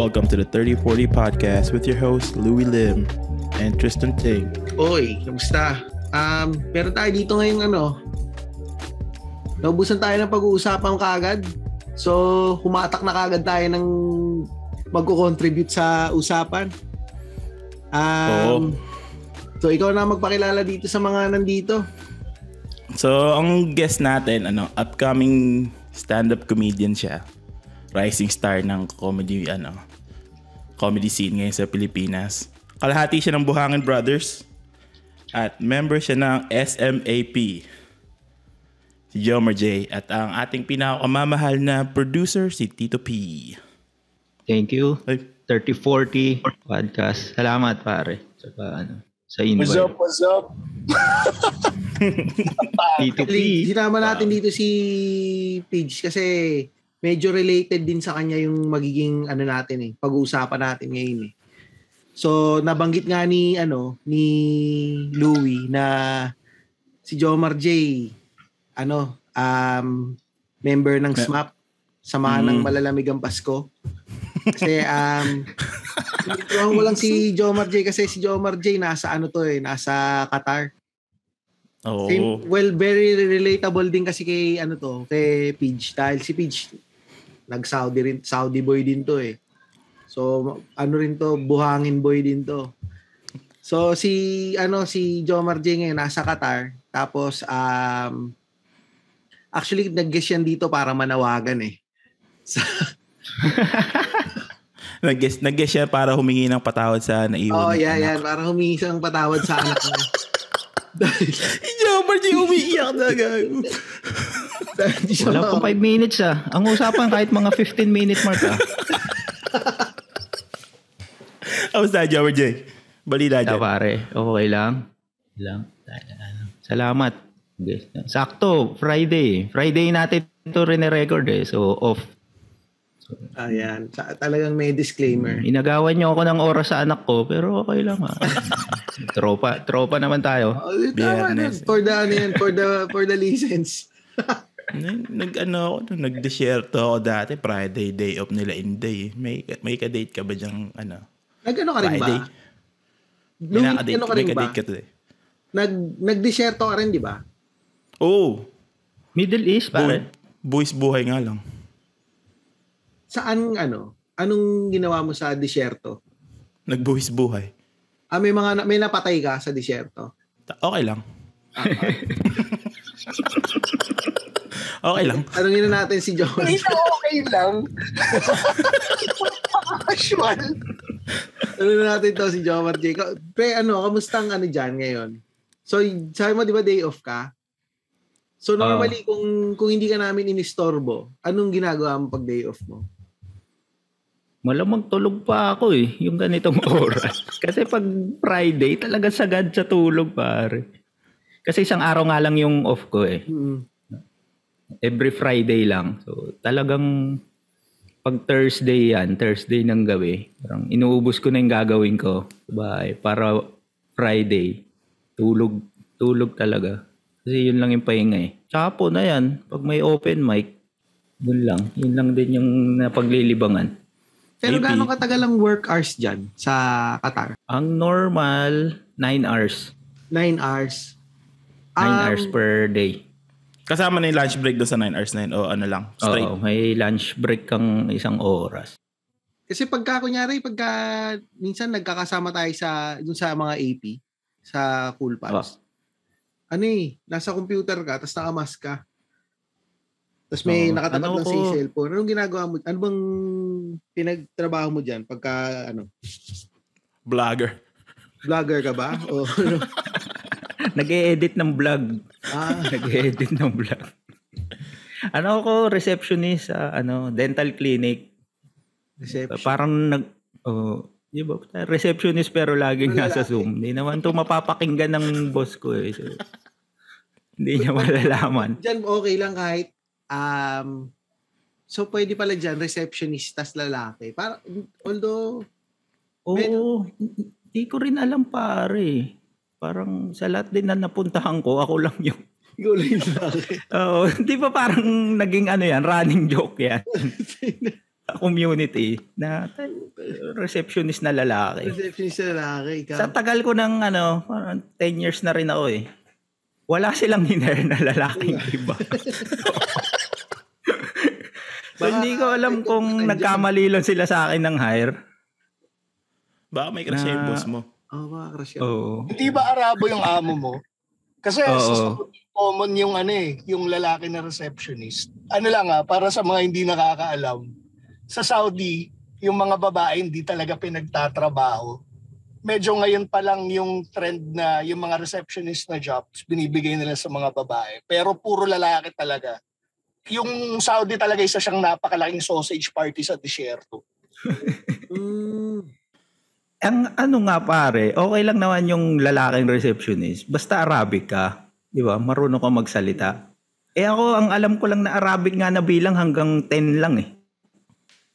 Welcome to the 3040 podcast with your host Louis Lim and Tristan Ting. Oy, kamusta? Um, meron tayo dito ngayong ano, naubusan tayo ng pag-uusapan kaagad. So, humatak na kaagad tayo ng magko-contribute sa usapan. Um, So, ikaw na magpakilala dito sa mga nandito. So, ang guest natin, ano, upcoming stand-up comedian siya. Rising star ng comedy, ano, comedy scene ngayon sa Pilipinas. Kalahati siya ng Buhangin Brothers. At member siya ng SMAP. Si Jomer J. At ang ating pinakamamahal na producer, si Tito P. Thank you. Ay, 3040 podcast. Salamat pare. Saka ano, sa invite. What's up, what's up? P2P. Actually, sinama natin dito si Pidge kasi medyo related din sa kanya yung magiging ano natin eh, pag-uusapan natin ngayon eh. So, nabanggit nga ni ano ni Louie na si Jomar J ano um member ng SMAP ng Mm. Malalamig ang Pasko. Kasi um Ituwan ko lang si Jomar J kasi si Jomar J nasa ano to eh, nasa Qatar. Oo. Same, well, very relatable din kasi kay ano to, kay Pidge. Dahil si Pidge, nag-Saudi rin, Saudi boy din to eh. So, ano rin to, buhangin boy din to. So, si, ano, si Jomar J ngayon, nasa Qatar. Tapos, um, actually, nag-guess yan dito para manawagan eh. Nag-guess, nag-guess siya para humingi ng patawad sa naiwan. Oh, yeah, anak. yan. Para humingi siyang patawad sa anak niya. Jomer J. umiiyak na gago. Wala pang 5 minutes ah. Ang usapan kahit mga 15 minute mark ah. Kamusta, Jomer J? Balita dyan. pare, okay lang. Lang. Salamat. Yes. Sakto, Friday. Friday natin ito rin record eh. So, off. Ayan. Sa- Talagang may disclaimer. Inagawan niyo ako ng oras sa anak ko, pero okay lang ah. tropa, tropa naman tayo. Oh, tama. For the, ano yan, for the, for the license. Nag, nag ano ako, nag-desierto ako dati, Friday, day off nila Inday. May, may ka-date ka ba diyang, ano? Nag-ano ka rin Friday. ba? May Nung naka-date, ano ka may ba? ka-date ka today. Nag, nag-desierto ka rin, di ba? Oo. Middle East, Oh, pare. buwis buhay nga lang. Saan, ano? Anong ginawa mo sa desierto? Nagbuwis buhay. Ah, may mga, na- may napatay ka sa desierto? Ta- Okay lang. okay lang. Tanungin na natin si John. Hindi na okay lang. Casual. Tanungin na natin to si John J. Pre, ano, kamusta ang ano dyan ngayon? So, sabi mo, di ba day off ka? So, normally, kung kung hindi ka namin inistorbo, anong ginagawa mo pag day off mo? Malamang tulog pa ako eh, yung ganitong oras. Kasi pag Friday, talaga sagad sa tulog pare. Kasi isang araw nga lang yung off ko eh. Hmm. Every Friday lang. So talagang pag Thursday yan, Thursday ng gabi, parang inuubos ko na yung gagawin ko. Bye. Para Friday, tulog, tulog talaga. Kasi yun lang yung pahinga eh. Tsaka po na yan, pag may open mic, yun lang. Yun lang din yung napaglilibangan. Pero Maybe. gaano katagal ang work hours dyan sa Qatar? Ang normal, 9 hours. Nine hours. 9 Um, hours per day. Kasama na yung lunch break doon sa 9 hours na yun. O ano lang, straight. Oo, may lunch break kang isang oras. Kasi pagka, kunyari, pagka minsan nagkakasama tayo sa, dun sa mga AP, sa Cool Pals. Ano eh, nasa computer ka, tapos nakamask ka. Tapos may Oo. nakatapat Ano lang sa cellphone. Anong ginagawa mo? Ano bang pinagtrabaho mo dyan? Pagka, ano, Vlogger. vlogger ka ba? o ano? Nag-e-edit ng vlog. Ah, Nag-edit ng vlog. ano ako, receptionist sa ano, dental clinic. reception. Parang nag oh, di ba? Receptionist pero laging Wala nasa. Zoom. Hindi naman to mapapakinggan ng boss ko eh. So, hindi niya malalaman. Dyan okay lang kahit, um, so pwede pala dyan, receptionist, tas lalaki. Para, although, Oo, hindi ko rin alam pare. Parang sa lahat din na napuntahan ko, ako lang yung ikaw lang yung. Oo, di ba parang naging ano yan, running joke yan community na receptionist na lalaki. Receptionist na lalaki. Ikaw. Sa tagal ko ng ano, parang 10 years na rin ako eh. Wala silang hiner na lalaking iba. so, hindi ko alam kung nagkamali lang sila sa akin ng hire. Baka may crush Na- yung boss mo. Oh, mga crush ka. Oo. Hindi ba Arabo yung amo mo? Kasi Oo. sa Saudi, common yung ano eh, yung lalaki na receptionist. Ano lang ah, para sa mga hindi nakakaalam. Sa Saudi, yung mga babae hindi talaga pinagtatrabaho. Medyo ngayon pa lang yung trend na yung mga receptionist na jobs binibigay nila sa mga babae. Pero puro lalaki talaga. Yung Saudi talaga isa siyang napakalaking sausage party sa disyerto. Mm. Ang ano nga pare, okay lang naman yung lalaking receptionist. Basta Arabic ka. Di ba? Marunong ka magsalita. Eh ako, ang alam ko lang na Arabic nga na bilang hanggang 10 lang eh.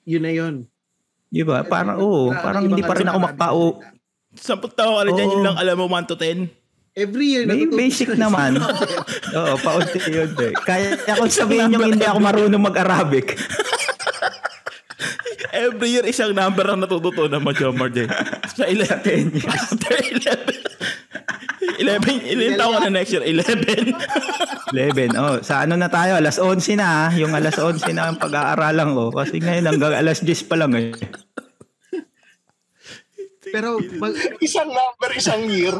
Yun na yun. Di ba? Parang, oo. Wala- Parang hindi pa rin ako makpao. taon ka na dyan, yun lang alam mo 1 to 10. Every year, May basic naman. Oo, paunti yun. eh. Kaya kung sabihin nyo hindi ako marunong mag-Arabic. Every year, isang number ang natututunan mo, John Martin. Sa 11 years. After 11. 11, ilan taon na next year? 11. 11. Oh, sa ano na tayo? Alas 11 na. ah. Yung alas 11 na ang pag-aaralan ko. Kasi ngayon hanggang alas 10 pa lang eh. Pero, mag- Isang number, isang year.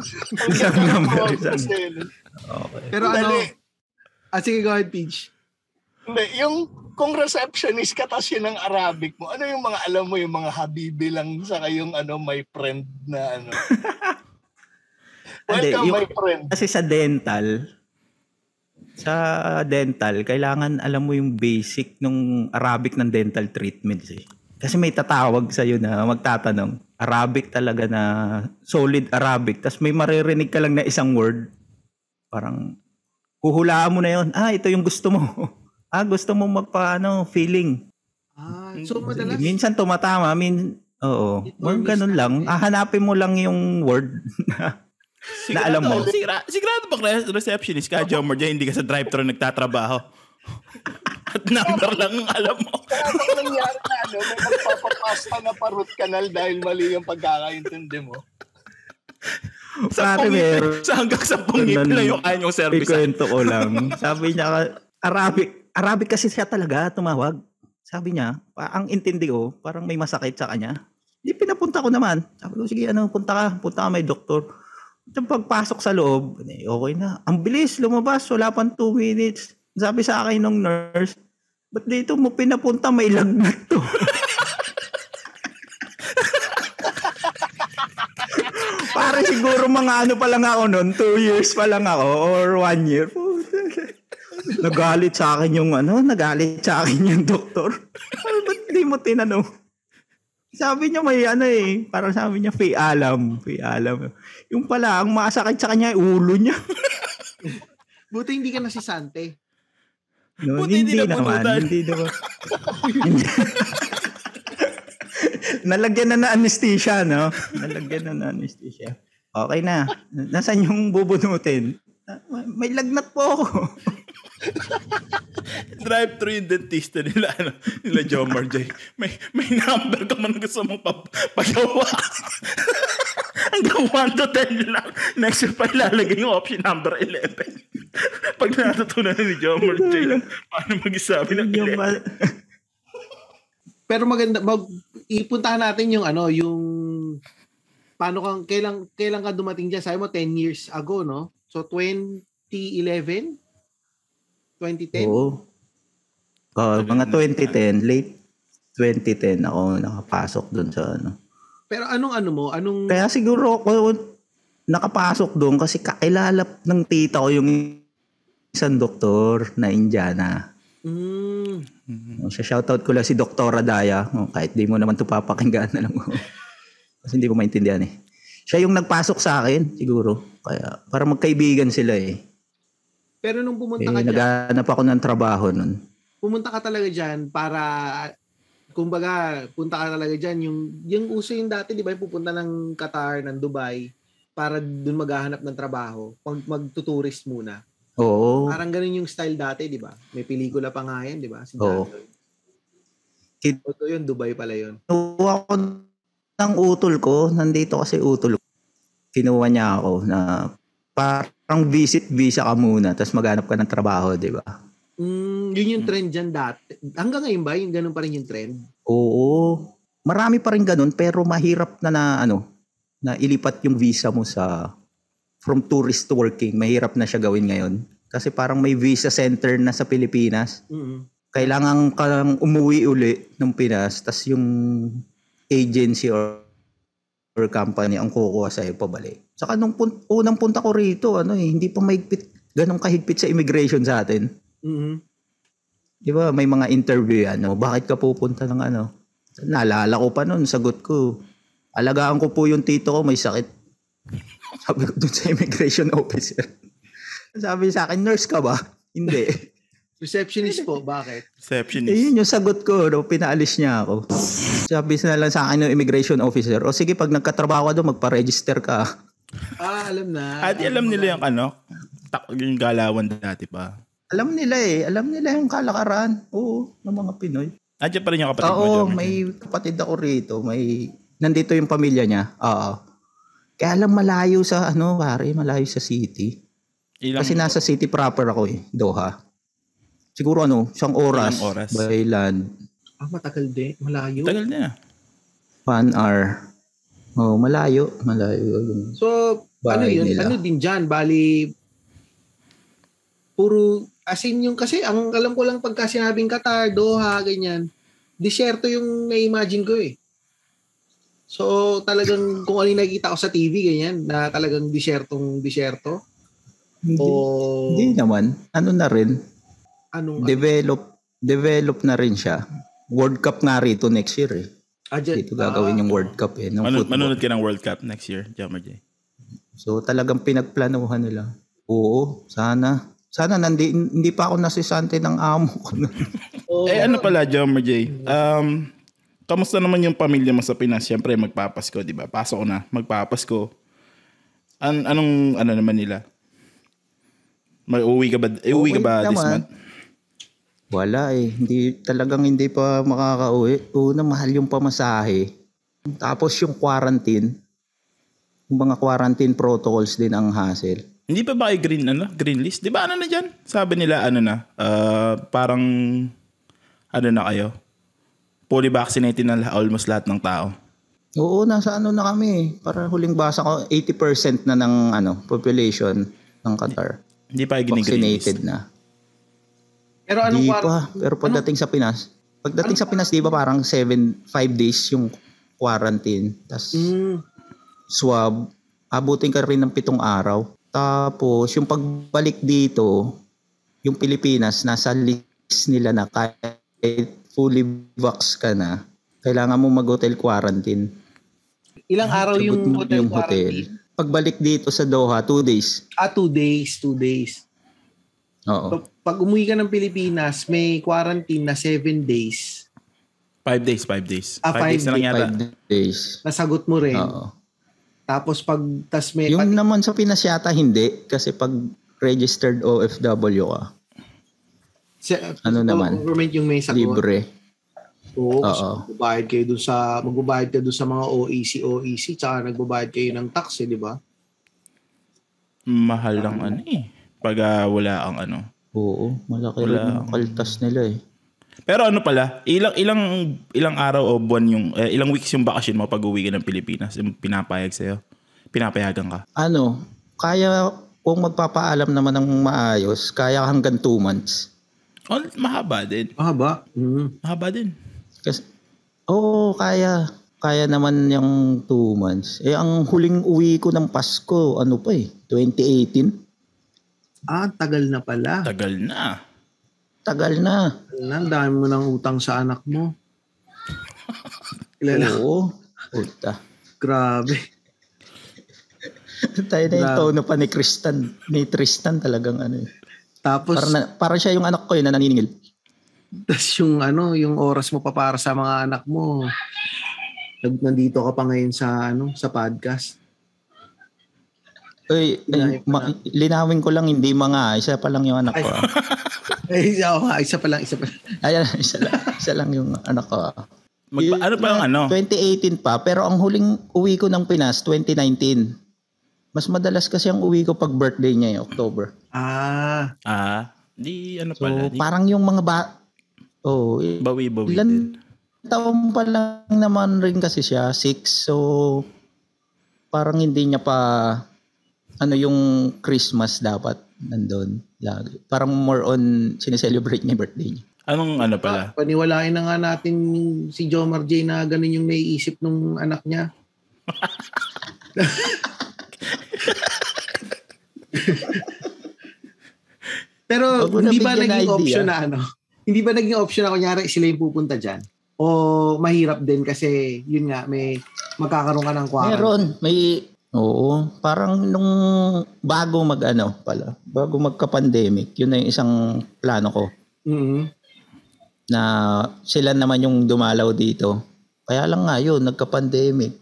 Isang number, isang- isang... pero ano, ah, sige, go ahead, Peach. Hindi, yung kung receptionist ka tas yun ang Arabic mo, ano yung mga alam mo yung mga habibi lang sa kayong ano, my friend na ano. Welcome yung- my friend. Kasi sa dental, sa dental, kailangan alam mo yung basic nung Arabic ng dental treatments eh. Kasi may tatawag sa'yo na magtatanong, Arabic talaga na solid Arabic. Tapos may maririnig ka lang na isang word. Parang huhulaan mo na yon. Ah, ito yung gusto mo. ah, gusto mo magpa ano, feeling. Ah, so madalas, Minsan tumatama, min Oo. Always ganun lang. happens. Ah, hanapin mo lang yung word na alam mo. Sigurado, sigurado ba re- receptionist ka, John Martin, hindi ka sa drive-thru nagtatrabaho? At number lang ang alam mo. Kaya pag nangyari na ano, may magpapapasta na pa root canal dahil mali yung pagkakaintindi mo. Sa Pare, meron. Sa hanggang sa pungit lang yung kaya yung service. Ikwento ko lang. Sabi niya, Arabic. Arabic kasi siya talaga tumawag. Sabi niya, ang intindi ko, parang may masakit sa kanya. Di pinapunta ko naman. Sabi ko, sige, ano, punta ka. Punta ka may doktor. Yung pagpasok sa loob, okay na. Ang bilis, lumabas. Wala pang 2 minutes. Sabi sa akin ng nurse, ba't dito mo pinapunta may lagnat to? Para siguro mga ano pa lang ako noon, two years pa lang ako or one year. Nagalit sa akin yung ano, nagalit sa akin yung doktor. Sabi, ba't di mo tinanong? Sabi niya may ano eh, parang sabi niya fay alam, fay alam. Yung pala, ang masakit sa kanya, ay ulo niya. buti hindi ka nasisante. No, Buti hindi, hindi naman, napunutan. hindi naman. Nalagyan na na anesthesia, no? Nalagyan na na anesthesia. Okay na. Nasaan yung bubunutin? May lagnat po ako. Drive-thru yung dentista nila, ano, nila John Martin. May, may number ka man gusto mong pap- pagawa. Hanggang 1 to 10 lang. Next year pa ilalagay yung option number 11. Pag natutunan na ni John Martin, paano mag-isabi ng yung 11. ma- Pero maganda, mag, ipuntahan natin yung ano, yung paano kang, kailan, kailan ka dumating dyan? Sabi mo 10 years ago, no? So 2011? 2010? Oo. Oh, mga 2010, late 2010 ako nakapasok doon sa ano. Pero anong ano mo? Anong, Kaya siguro ako nakapasok doon kasi kakilala ng tita ko yung isang doktor na Indiana. mm, Oh, Sa shoutout ko lang si Doktora Daya. Oh, kahit di mo naman ito papakinggan na lang ko. Kasi hindi ko maintindihan eh. Siya yung nagpasok sa akin, siguro. Kaya, para magkaibigan sila eh. Pero nung eh pumunta ka dyan, naghanap ako ng trabaho nun. pumunta ka talaga dyan para, kumbaga, punta ka talaga dyan. Yung, yung uso yung dati, di ba, yung pupunta ng Qatar, ng Dubai, para dun maghahanap ng trabaho, pag magtuturist muna. Oo. Parang ganun yung style dati, di ba? May pelikula pa nga yan, di ba? Si Oo. Kid- Ito yun, Dubai pala yun. Kinuha ko ng utol ko, nandito kasi utol ko. Kinuha niya ako na parang visit visa ka muna tapos maghanap ka ng trabaho, di ba? Mm, yun yung trend dyan dati. Hanggang ngayon ba, yung ganun pa rin yung trend? Oo. Marami pa rin ganun pero mahirap na na ano, na ilipat yung visa mo sa from tourist to working. Mahirap na siya gawin ngayon. Kasi parang may visa center na sa Pilipinas. mm Kailangan kang umuwi uli ng Pinas tas yung agency or, or company ang kukuha sa'yo pabalik. Saka nung pun- unang punta ko rito, ano eh, hindi pa mahigpit, ganong kahigpit sa immigration sa atin. mm Di ba, may mga interview yan. No? Bakit ka pupunta ng ano? Naalala ko pa noon, sagot ko. Alagaan ko po yung tito ko, may sakit. Sabi ko dun sa immigration officer. Sabi sa akin, nurse ka ba? Hindi. Receptionist po, bakit? eh, Receptionist. yun yung sagot ko. No? Pinaalis niya ako. Sabi na lang sa akin ng immigration officer, o sige, pag nagkatrabaho ka doon, magpa-register ka. Ah, alam na. At alam nila yung ano, tak- yung galawan dati pa. Alam nila eh. Alam nila yung kalakaran. Oo, ng mga Pinoy. Andiyan pa rin yung kapatid mo, Oo, may kapatid ako rito. May nandito yung pamilya niya. Oo. Kaya lang malayo sa ano, pare, malayo sa city. Ilang, Kasi nasa city proper ako eh, Doha. Siguro ano, isang oras, Ilang oras? by land. Ah, matagal din. Malayo. tagal na. One hour. Oh, malayo. Malayo. So, ano yun? nila. Ano din dyan? Bali, puro, as in yung kasi, ang alam ko lang pagka sinabing Qatar, Doha, ganyan, disyerto yung na-imagine ko eh. So, talagang kung ano yung nakikita ko sa TV, ganyan, na talagang disyertong disyerto. Hindi, O, hindi naman. Ano na rin, anong, develop develop na rin siya. World Cup nga rito next year eh. ah, dyan- Dito gagawin yung World Cup eh. Ng Manu- football. manunod ka ng World Cup next year, Jammer J. So talagang pinagplanuhan nila. Oo, sana. Sana nandi, hindi pa ako nasisante ng amo ko. Oo. Eh ano pala, Jammer J? Um, kamusta naman yung pamilya mo sa Pinas? Siyempre, magpapasko, di ba? Pasok ko na, magpapasko. An anong ano naman nila? May uwi ka ba? Eh, uwi ka ba this naman. month? Wala eh. Hindi, talagang hindi pa makakauwi. Una, mahal yung pamasahe. Tapos yung quarantine. Yung mga quarantine protocols din ang hassle. Hindi pa ba kayo green, ano, green list? Di ba ano na dyan? Sabi nila, ano na, ah, parang, ano na kayo? Fully vaccinated na almost lahat ng tao. Oo, nasa ano na kami. Para huling basa ko, 80% na ng ano, population ng Qatar. Hindi pa kayo gini-green list. Vaccinated na. Pero anong Di kwar- pa. Pero pagdating sa Pinas, pagdating sa Pinas, di ba parang 7, 5 days yung quarantine. Tapos Mm, swab, abutin ka rin ng pitong araw. Tapos yung pagbalik dito, yung Pilipinas, nasa list nila na kahit fully vax ka na, kailangan mo mag-hotel quarantine. ilang araw yung Sagot mo hotel yung quarantine? Pagbalik dito sa Doha, 2 days. Ah, two days, two days. Oo. So, pag umuwi ka ng Pilipinas, may quarantine na seven days. Five days, five days. Ah, five, five days na lang yata. 5 days. Nasagot mo rin. Oo. Tapos pag, tas may, Yung pati- naman sa Pinas yata hindi kasi pag registered OFW ka, sa- ano naman? Government yung may sagot. libre. Oo, Oo. magbabayad kayo dun sa, magbabayad ka dun sa mga OEC, OEC, tsaka nagbabayad kayo ng tax, eh, di ba? Mahal lang ano eh. Pag ah, wala ang ano. Oo, malaki Wala. rin yung kaltas nila eh. Pero ano pala, ilang ilang ilang araw o buwan yung eh, ilang weeks yung bakasyon mo pag uwi ka ng Pilipinas, yung pinapayag sa'yo. Pinapayagan ka. Ano, kaya kung magpapaalam naman ng maayos, kaya hanggang 2 months. Oh, mahaba din. Mahaba. Mm. Mahaba din. Kasi, oo, kaya. Kaya naman yung 2 months. Eh, ang huling uwi ko ng Pasko, ano pa eh, 2018. Ah, tagal na pala. Tagal na. Tagal na. Tagal na, dami mo ng utang sa anak mo. Kilala, Oo. Puta. grabe. Tayo na yung tono pa ni Tristan. Ni Tristan talagang ano eh. Tapos, Para, na, para siya yung anak ko yun na naniningil. tas yung ano, yung oras mo pa para sa mga anak mo. Nandito ka pa ngayon sa ano, sa podcast. Uy, ay, ko ma- linawin ko lang, hindi mga, isa pa lang yung anak ko. Eh, isa, oh, isa pa lang, isa pa lang. Ayan, isa lang, isa lang yung anak ko. Mag, Yung ano pa mga ano? 2018 pa, pero ang huling uwi ko ng Pinas, 2019. Mas madalas kasi ang uwi ko pag birthday niya, eh, October. Ah, Ah, di ano So, pala. Di, parang yung mga ba... Oh, eh, bawi-bawi ilan din. taon pa lang naman rin kasi siya, 6. So, parang hindi niya pa... Ano yung Christmas dapat nandun lagi. Parang more on sineselebrate niya birthday niya. Anong ano pala? paniwalain na nga natin si Jomar J na ganun yung naiisip nung anak niya. Pero na hindi ba naging idea. option na ano? Hindi ba naging option na kunyari sila yung pupunta dyan? O mahirap din kasi yun nga may magkakaroon ka ng quarantine. Meron, may Oo, parang nung bago mag ano pala, bago magka-pandemic, yun na yung isang plano ko Mhm. na sila naman yung dumalaw dito. Kaya lang nga yun, nagka-pandemic.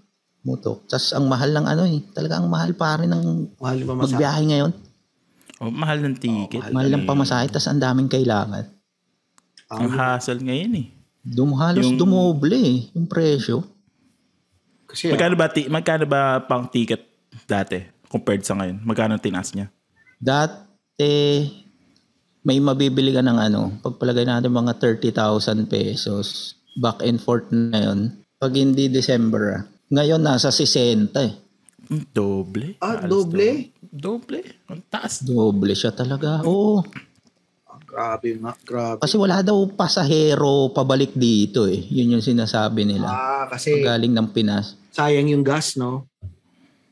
Mutok. Tapos ang mahal ng ano eh, talaga ang mahal pa rin ng Mahal pa magbiyahe ngayon. Oh, mahal ng ticket. mahal. Mahal ng pamasahe, tapos ang daming kailangan. Ang hassle ngayon eh. Dum, halos Yung- dumoble eh, yung presyo. Kasi Magkano ba, ti- magkano ba pang ticket dati compared sa ngayon? Magkano tinaas niya? Dati, may mabibili ka ng ano, pagpalagay natin mga 30,000 pesos, back and forth na yun. Pag hindi December, ah. ngayon nasa 60 eh. Hmm, Doble. Ah, Halos doble? Doble. Ang taas. Doble siya talaga. Oo. Ah, grabe nga, grabe. Kasi wala daw pasahero pabalik dito eh. Yun yung sinasabi nila. Ah, kasi Galing ng Pinas. Sayang yung gas, no?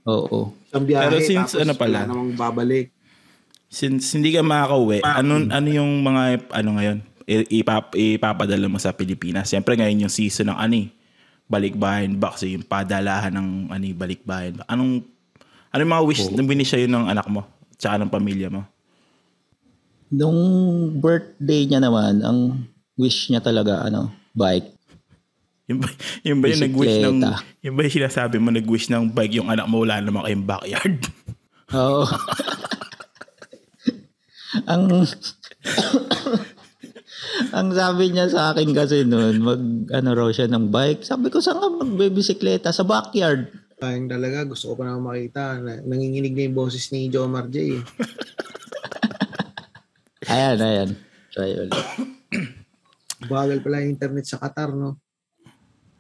Oo. Isang biyahe, Pero since tapos ano pala? wala namang babalik. Since hindi ka makakauwi, ano, ano yung mga, ano ngayon, ipap, ipapadala mo sa Pilipinas? Siyempre ngayon yung season ng ani, balikbayan box, yung padalahan ng ani, balikbayan. Anong, ano yung mga wish na binisya yun ng anak mo? Tsaka ng pamilya mo? Nung birthday niya naman, ang wish niya talaga, ano, bike. Yung ba, yung ba yung nag-wish ng, yung ba yung sinasabi mo nag-wish ng bike yung anak mo wala naman kayong backyard? Oo. ang ang sabi niya sa akin kasi noon, mag ano raw siya ng bike. Sabi ko, saan ka magbibisikleta? Sa backyard. Sayang talaga, gusto ko pa naman makita. Na, nanginginig na yung boses ni Jomar J. eh. Ayan, ayan. Try ulit. Bagal pala yung internet sa Qatar, no?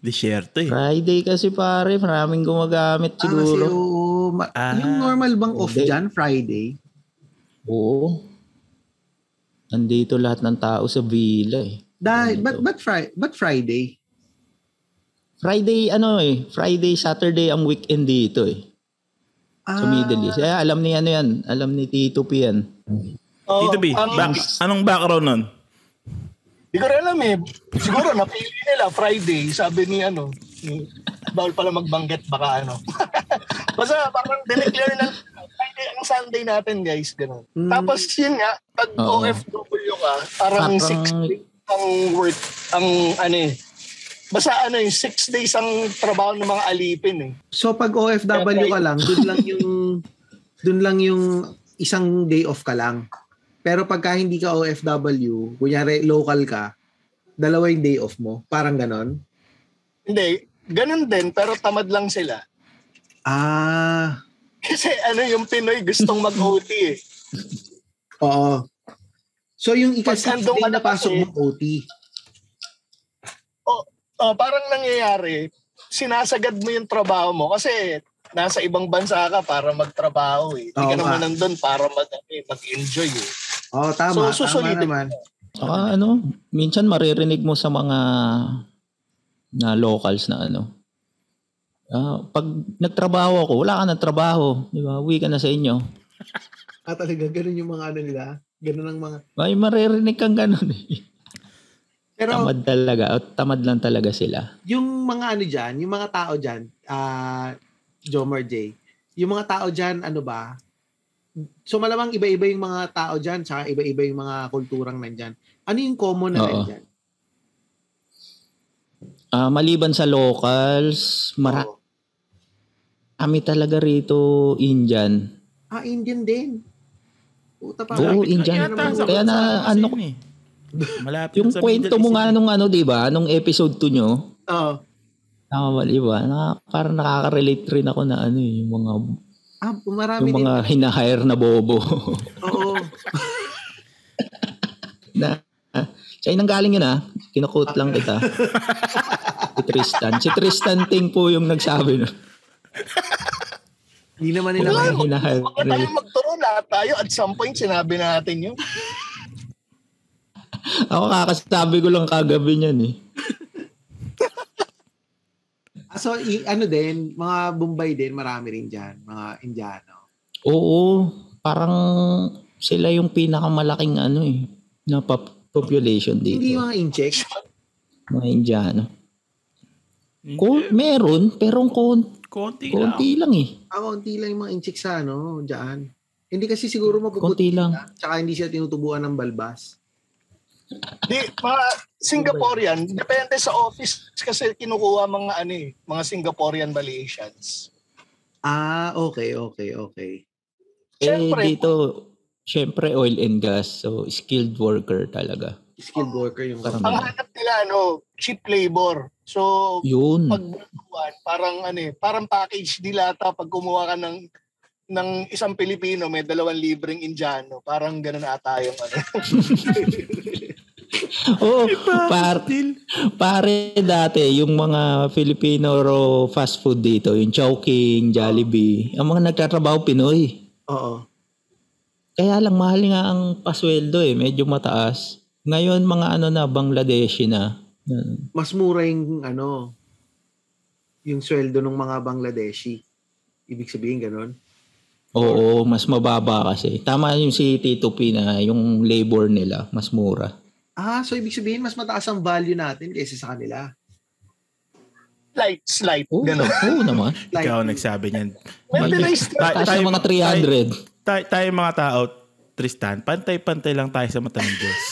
Disyerto eh. Friday kasi pare, maraming gumagamit Ah, kasi siguro. oo. ma- Ah. yung normal bang off Hindi. dyan, Friday? Oo. Nandito lahat ng tao sa villa eh. Dahil, but, but, Fri- but Friday? Friday, ano eh, Friday, Saturday ang weekend dito eh. Sa Ah, Middle East. Eh, alam ni ano yan, alam ni Tito P yan. Oo, Tito B, ang- back, anong background nun? Di ko rin alam eh. Siguro napili nila Friday, sabi ni ano, ni- bawal pala magbanggit baka ano. Basta parang dineclare na Friday ang Sunday natin guys, ganun. Mm. Tapos yun nga, pag Oo. OFW ka, parang Parang- 6 days ang work, ang ano eh. Basta ano yung 6 days ang trabaho ng mga alipin eh. So pag OFW ka lang, dun lang yung dun lang yung isang day off ka lang. Pero pagka hindi ka OFW, kunyari local ka, dalawa yung day off mo. Parang ganon. Hindi, ganun din pero tamad lang sila. Ah, Kasi ano yung Pinoy gustong mag-OT eh. oo. So yung ika-six Pag andun day ka na pasok mo OT. Oh, parang nangyayari, sinasagad mo yung trabaho mo kasi nasa ibang bansa ka para magtrabaho eh. Hindi Oo ka naman nandun para mag, eh, mag-enjoy eh. Oo, tama. So, tama naman. Saka ano, minsan maririnig mo sa mga na locals na ano. Ah, pag nagtrabaho ako, wala ka ng trabaho. Di ba? Uwi ka na sa inyo. Ah, talaga, ganun yung mga ano nila. Ganun ang mga... May maririnig kang ganun eh. Pero Tamad talaga. O, tamad lang talaga sila. yung mga ano dyan, yung mga tao dyan, ah, Jomar J, yung mga tao dyan, ano ba, so malamang iba-iba yung mga tao dyan, tsaka iba-iba yung mga kulturang nandyan. Ano yung common na Oo. nandyan? Ah, maliban sa locals, mara- Oo. kami talaga rito Indian. Ah, Indian din. Puta pa. Oo, Indian. na Yata sa Kaya na, ano, eh. Malapit Yung kwento mo nga eh. nung ano, di ba? Nung episode 2 nyo, Oo. Tama ba, di ba? Naka, parang nakaka-relate rin ako na ano eh, yung mga Ah, marami yung din. mga hinahire na bobo. Oo. na ah, siya nang galing yun ah. Kinukot lang kita. si Tristan. Si Tristan Ting po yung nagsabi no. Hindi naman nila kaya. hinahire. Huwag tayo magturo lahat tayo. At some point, sinabi natin yun. Ako kakasabi ko lang kagabi niyan eh. Ah, so, i- ano din, mga Bombay din, marami rin dyan. Mga Indiano. Oo, parang sila yung pinakamalaking ano eh, na pop- population dito. Hindi mga incheck. Mga Indiano. Ko, meron, pero kon, Konti lang. konti lang eh. Ah, konti lang yung mga incheck sa ano, dyan. Hindi kasi siguro mapuputi. Konti lang. Tsaka hindi siya tinutubuan ng balbas. Di, mga Singaporean, depende sa office kasi kinukuha mga ano eh, mga Singaporean Malaysians. Ah, okay, okay, okay. Siyempre, eh, dito, syempre oil and gas. So, skilled worker talaga. Skilled worker yung Parang- ang hanap nila ano, cheap labor. So, Yun. pag parang ano eh, parang package nila ata pag kumuha ka ng ng isang Pilipino may dalawang libreng Indiano. Parang ganun ata yung ano. Oo, par, pare dati, yung mga Filipino ro fast food dito, yung Chowking, Jollibee, ang mga nagtatrabaho Pinoy. Oo. Kaya lang mahal nga ang pasweldo eh, medyo mataas. Ngayon mga ano na, Bangladeshi na. Yan. Mas mura yung ano, yung sweldo ng mga Bangladeshi. Ibig sabihin ganun. Oo, mas mababa kasi. Tama yung si Tito P na yung labor nila, mas mura. Ah, so ibig sabihin mas mataas ang value natin kaysa sa kanila. Slight, slight. Oo, Ganun. oo naman. Like, Ikaw nagsabi niyan. Ta- Taas tayo- ng mga 300. Tayo, tayo mga tao, Tristan, pantay-pantay lang tayo sa mata ng Diyos.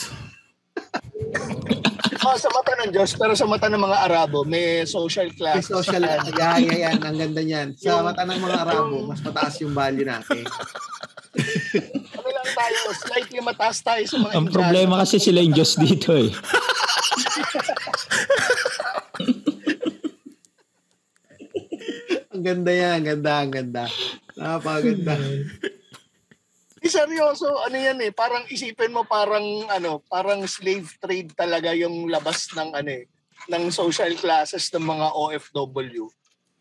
Oh, sa mata ng Diyos, pero sa mata ng mga Arabo, may social may class. social, yeah, yeah, yan. Ang ganda niyan. Sa mata ng mga Arabo, mas mataas yung value natin. Ano lang tayo, slightly mataas tayo sa mga Ang Indiano. problema kasi sila yung Diyos dito eh. Ang ganda yan, ang ganda, ang ganda. Napakaganda. Eh, seryoso, ano yan eh, parang isipin mo parang ano, parang slave trade talaga yung labas ng ano eh, ng social classes ng mga OFW.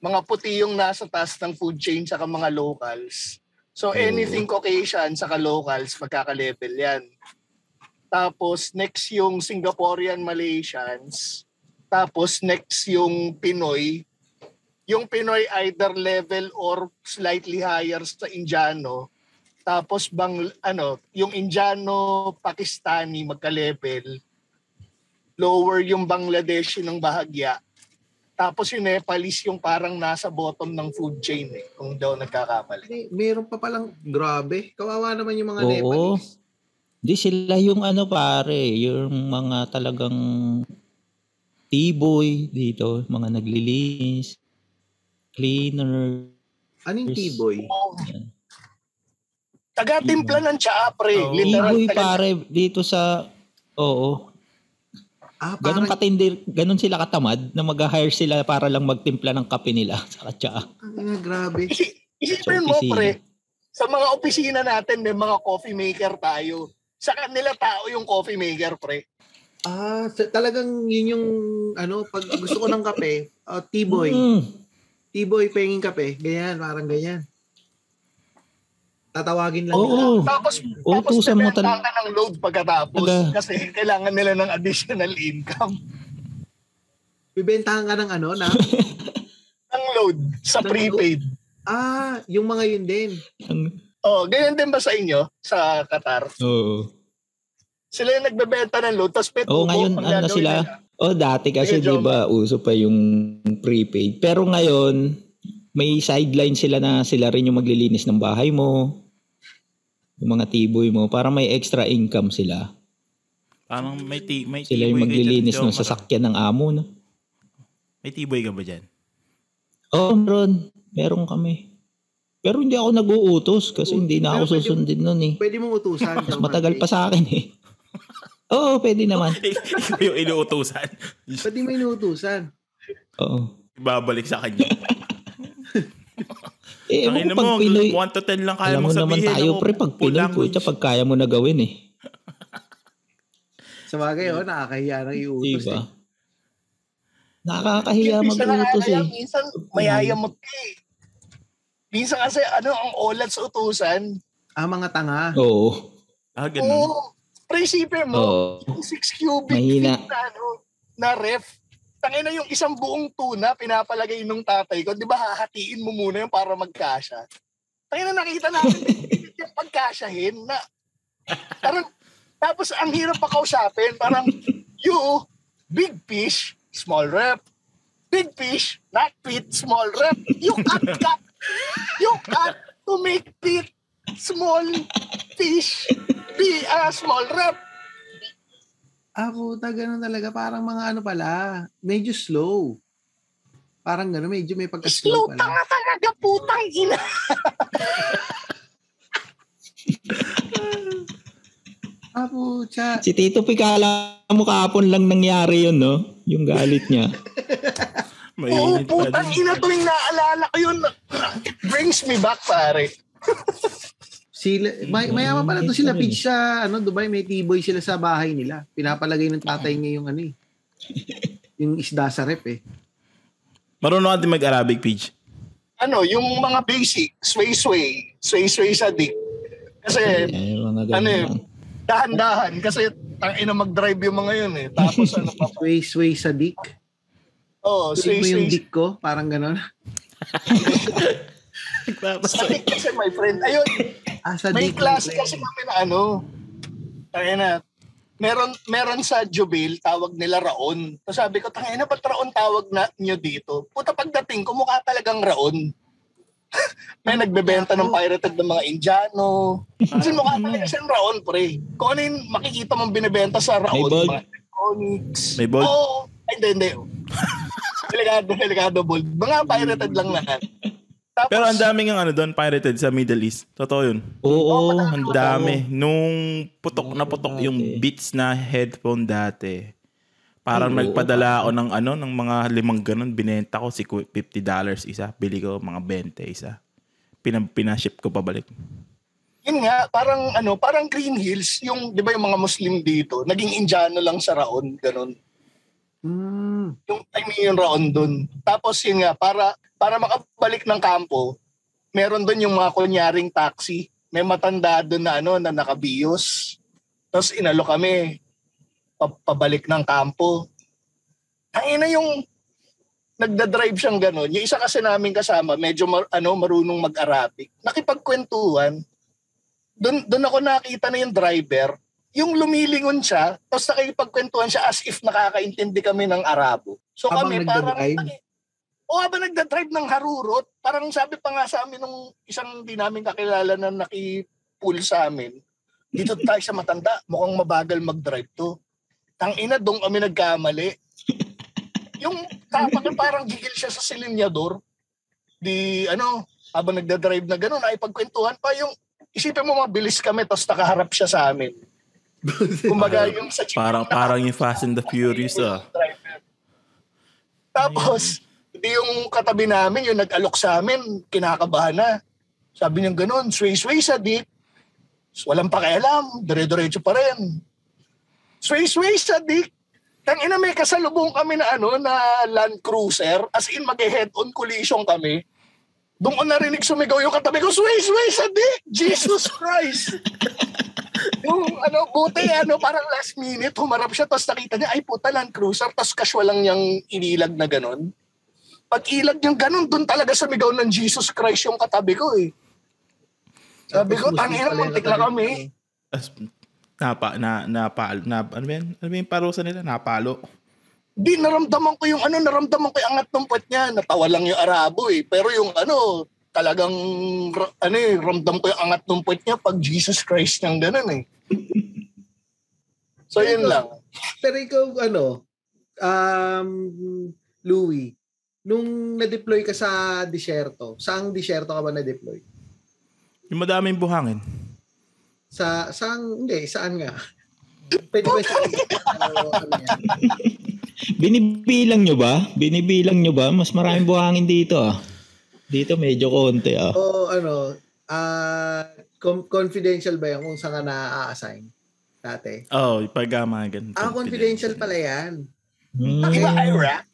Mga puti yung nasa taas ng food chain saka mga locals. So anything Caucasian saka locals, magkaka-level yan. Tapos next yung Singaporean Malaysians. Tapos next yung Pinoy. Yung Pinoy either level or slightly higher sa Indiano. Tapos bang ano, yung Indiano, Pakistani magka-level. Lower yung Bangladeshi ng bahagya. Tapos yung Nepalese yung parang nasa bottom ng food chain eh, kung daw nagkakamali. May, meron pa palang, grabe. Kawawa naman yung mga Oo. Nepalese. Di sila yung ano pare, yung mga talagang T-boy dito, mga naglilinis, cleaner. Ano yung T-boy? Taga-timpla ng tsaa, pre. Oo. Literal. T-boy taga- pare dito sa Oo. Ah, Ganun parang, katindi, ganun sila katamad na mag-hire sila para lang magtimpla ng kape nila sa katsa. ah, grabe. Isi- Isipin mo, opisina. pre, sa mga opisina natin, may mga coffee maker tayo. Sa kanila tao yung coffee maker, pre. Ah, sa- talagang yun yung, ano, pag gusto ko ng kape, ah, T-boy. Mm. T-boy penging kape. Ganyan, parang ganyan. Tatawagin lang nila. Oo. Tapos, Oo, tapos tusan mo nabenta tal- ka ng load pagkatapos Taga- kasi kailangan nila ng additional income. Bibentahan ka ng ano, na, Ang load sa Ng prepaid. ah, yung mga yun din. Oh, ganyan din ba sa inyo sa Qatar? Oo. Sila yung nagbebenta ng load tapos pet Oo, ngayon, ano na sila? Oh, dati kasi 'di ba uso pa yung prepaid. Pero ngayon may sideline sila na sila rin yung maglilinis ng bahay mo. Yung mga tiboy mo para may extra income sila. Parang may, ti- may Sila yung maglilinis ng sasakyan ng amo, no? May tiboy ka ba dyan? Oo, meron. Meron kami. Pero hindi ako nag-uutos kasi hindi na ako susundin nun eh. Pwede mong utusan. Mas matagal pa sa akin eh. Oo, pwede naman. Ikaw yung inuutusan. Pwede mo inuutusan. Oo. Ibabalik sa kanya. Eh, ewan Tangina ko pag mo, Pinoy, 1 to 10 lang kaya alam mo mo naman sabihin. tayo ako, pre, pag Pinoy, puta, pag kaya mo na gawin eh. Sa bagay, oh, nakakahiya na iutos Diba? eh. Nakakahiya mag-utos eh. Minsan mayayamot ka eh. Minsan kasi ano, ang olat sa utusan. Ah, mga tanga. Oo. Ah, ganun. Oo. Pre, mo, Oo. yung 6 cubic Mahina. feet na, ano, na ref, tangin na yung isang buong tuna, pinapalagay nung tatay ko, di ba hahatiin mo muna yung para magkasya? Tangin na nakita namin, yung pagkasyahin na, parang, tapos ang hirap pa kausapin, parang, you, big fish, small rep, big fish, not fit, small rep, you cut, cut, you cut to make fit, small fish, be a small rep. Ah, puta, ganun talaga. Parang mga ano pala, medyo slow. Parang gano'n, medyo may pagka-slow Slow pala. tanga talaga, putang ina. Ah, puta. Si Tito Picala mo kahapon lang nangyari yun, no? Yung galit niya. May Oo, pa putang ina tuwing naalala ko yun. It brings me back, pare. Sila, may, mayaman pala to sila, Pitch sa ano, Dubai, may T-boy sila sa bahay nila. Pinapalagay ng tatay niya yung ano eh. Yung isda sa rep eh. Marunong ka din mag-Arabic, Peach. Ano, yung mga basic, sway-sway, sway-sway sa dick. Kasi, ganun Ano eh, dahan-dahan. Kasi, tang ina mag-drive yung mga yun eh. Tapos, ano pa pa. Sway, sway sa dick. Oo, Sway mo yung sway-sway. dick ko, parang gano'n. Sa dick kasi, my friend. Ayun, Ah, sa May klase kasi kami na ano. Tangina na. Meron meron sa Jubil, tawag nila Raon. So sabi ko, tangina ba't Raon tawag na nyo dito? Puta pagdating ko, mukha talagang Raon. May nagbebenta ng pirated ng mga Indiano. Kasi mukha talaga siyang Raon, pre. Kung ano yung makikita mong binibenta sa Raon, May bold? mga electronics. May bold? Oo. Ay, hindi, hindi. delikado, delikado bold. Mga pirated lang lahat. Tapos, Pero ang daming ang ano doon, pirated sa Middle East. Totoo yun. Oo. Ang dami. Nung putok na putok Dati. yung Beats na headphone dati. Parang Ay, nagpadala ako ng ano, ng mga limang ganun. Binenta ko si $50 isa. Bili ko mga 20 isa. Pinam, pinaship ko pabalik. yun nga, parang ano, parang Green Hills, yung 'di ba yung mga Muslim dito, naging Indiano lang sa Raon, ganun. Hmm. Yung I mean yung Raon doon. Tapos yun nga, para para makabalik ng kampo, meron doon yung mga kunyaring taxi. May matanda doon na ano, na nakabiyos. Tapos inalo kami pa- pabalik ng kampo. Ang ina yung nagda-drive siyang gano'n. Yung isa kasi namin kasama, medyo mar- ano, marunong mag-Arabic. Nakipagkwentuhan. Doon doon ako nakita na yung driver, yung lumilingon siya, tapos nakikipagkwentuhan siya as if nakakaintindi kami ng Arabo. So Habang kami parang? O habang nagda-drive ng harurot, parang sabi pa nga sa amin nung isang di namin kakilala na nakipool sa amin, dito tayo sa matanda, mukhang mabagal mag-drive to. Tang ina, doon kami nagkamali. Yung tapak niya parang gigil siya sa silinyador. Di ano, habang nagda-drive na gano'n, ay pagkwentuhan pa yung isipin mo mabilis kami tapos nakaharap siya sa amin. Kumbaga yung sa jeep Parang, na- parang yung Fast and the Furious ah. Tapos, hindi yung katabi namin, yung nag-alok sa amin, kinakabahan na. Sabi niya ganun, sway-sway sa dick. Walang pakialam, dire-diretso pa rin. Sway-sway sa dick. Tang ina may kasalubong kami na ano na Land Cruiser as in mag-head-on collision kami. Doon ko narinig sumigaw yung katabi ko, sway, sway sa dick! Jesus Christ! yung ano, buti ano, parang last minute, humarap siya, tapos nakita niya, ay puta, Land Cruiser, tapos casual lang niyang inilag na ganon. Pag ilag niyang ganon, doon talaga sumigaw ng Jesus Christ yung katabi ko eh. Sabi ko, muslim pala muntik lang kami. ko. As, napa, na, napalo, na, ano ba yan? Ano ba yung parusa nila? Napalo. Di, naramdaman ko yung ano, naramdaman ko yung angat ng puwet niya. Natawa lang yung Arabo eh. Pero yung ano, talagang, ano eh, ramdam ko yung angat ng puwet niya pag Jesus Christ niyang ganun eh. So yun lang. Pero ikaw, ano, um, Louie, nung na-deploy ka sa disyerto, saang disyerto ka ba na-deploy? Yung madaming buhangin. Sa, saang, hindi, saan nga? Pwede ba sa ano, ano? Binibilang nyo ba? Binibilang nyo ba? Mas maraming buhangin dito ah. Dito medyo konti ah. O ano, ah com- confidential ba yan kung saan ka na-assign dati? Oh, pag uh, mga ganun. Ah, confidential pala yan. Hmm. Di ba Iraq?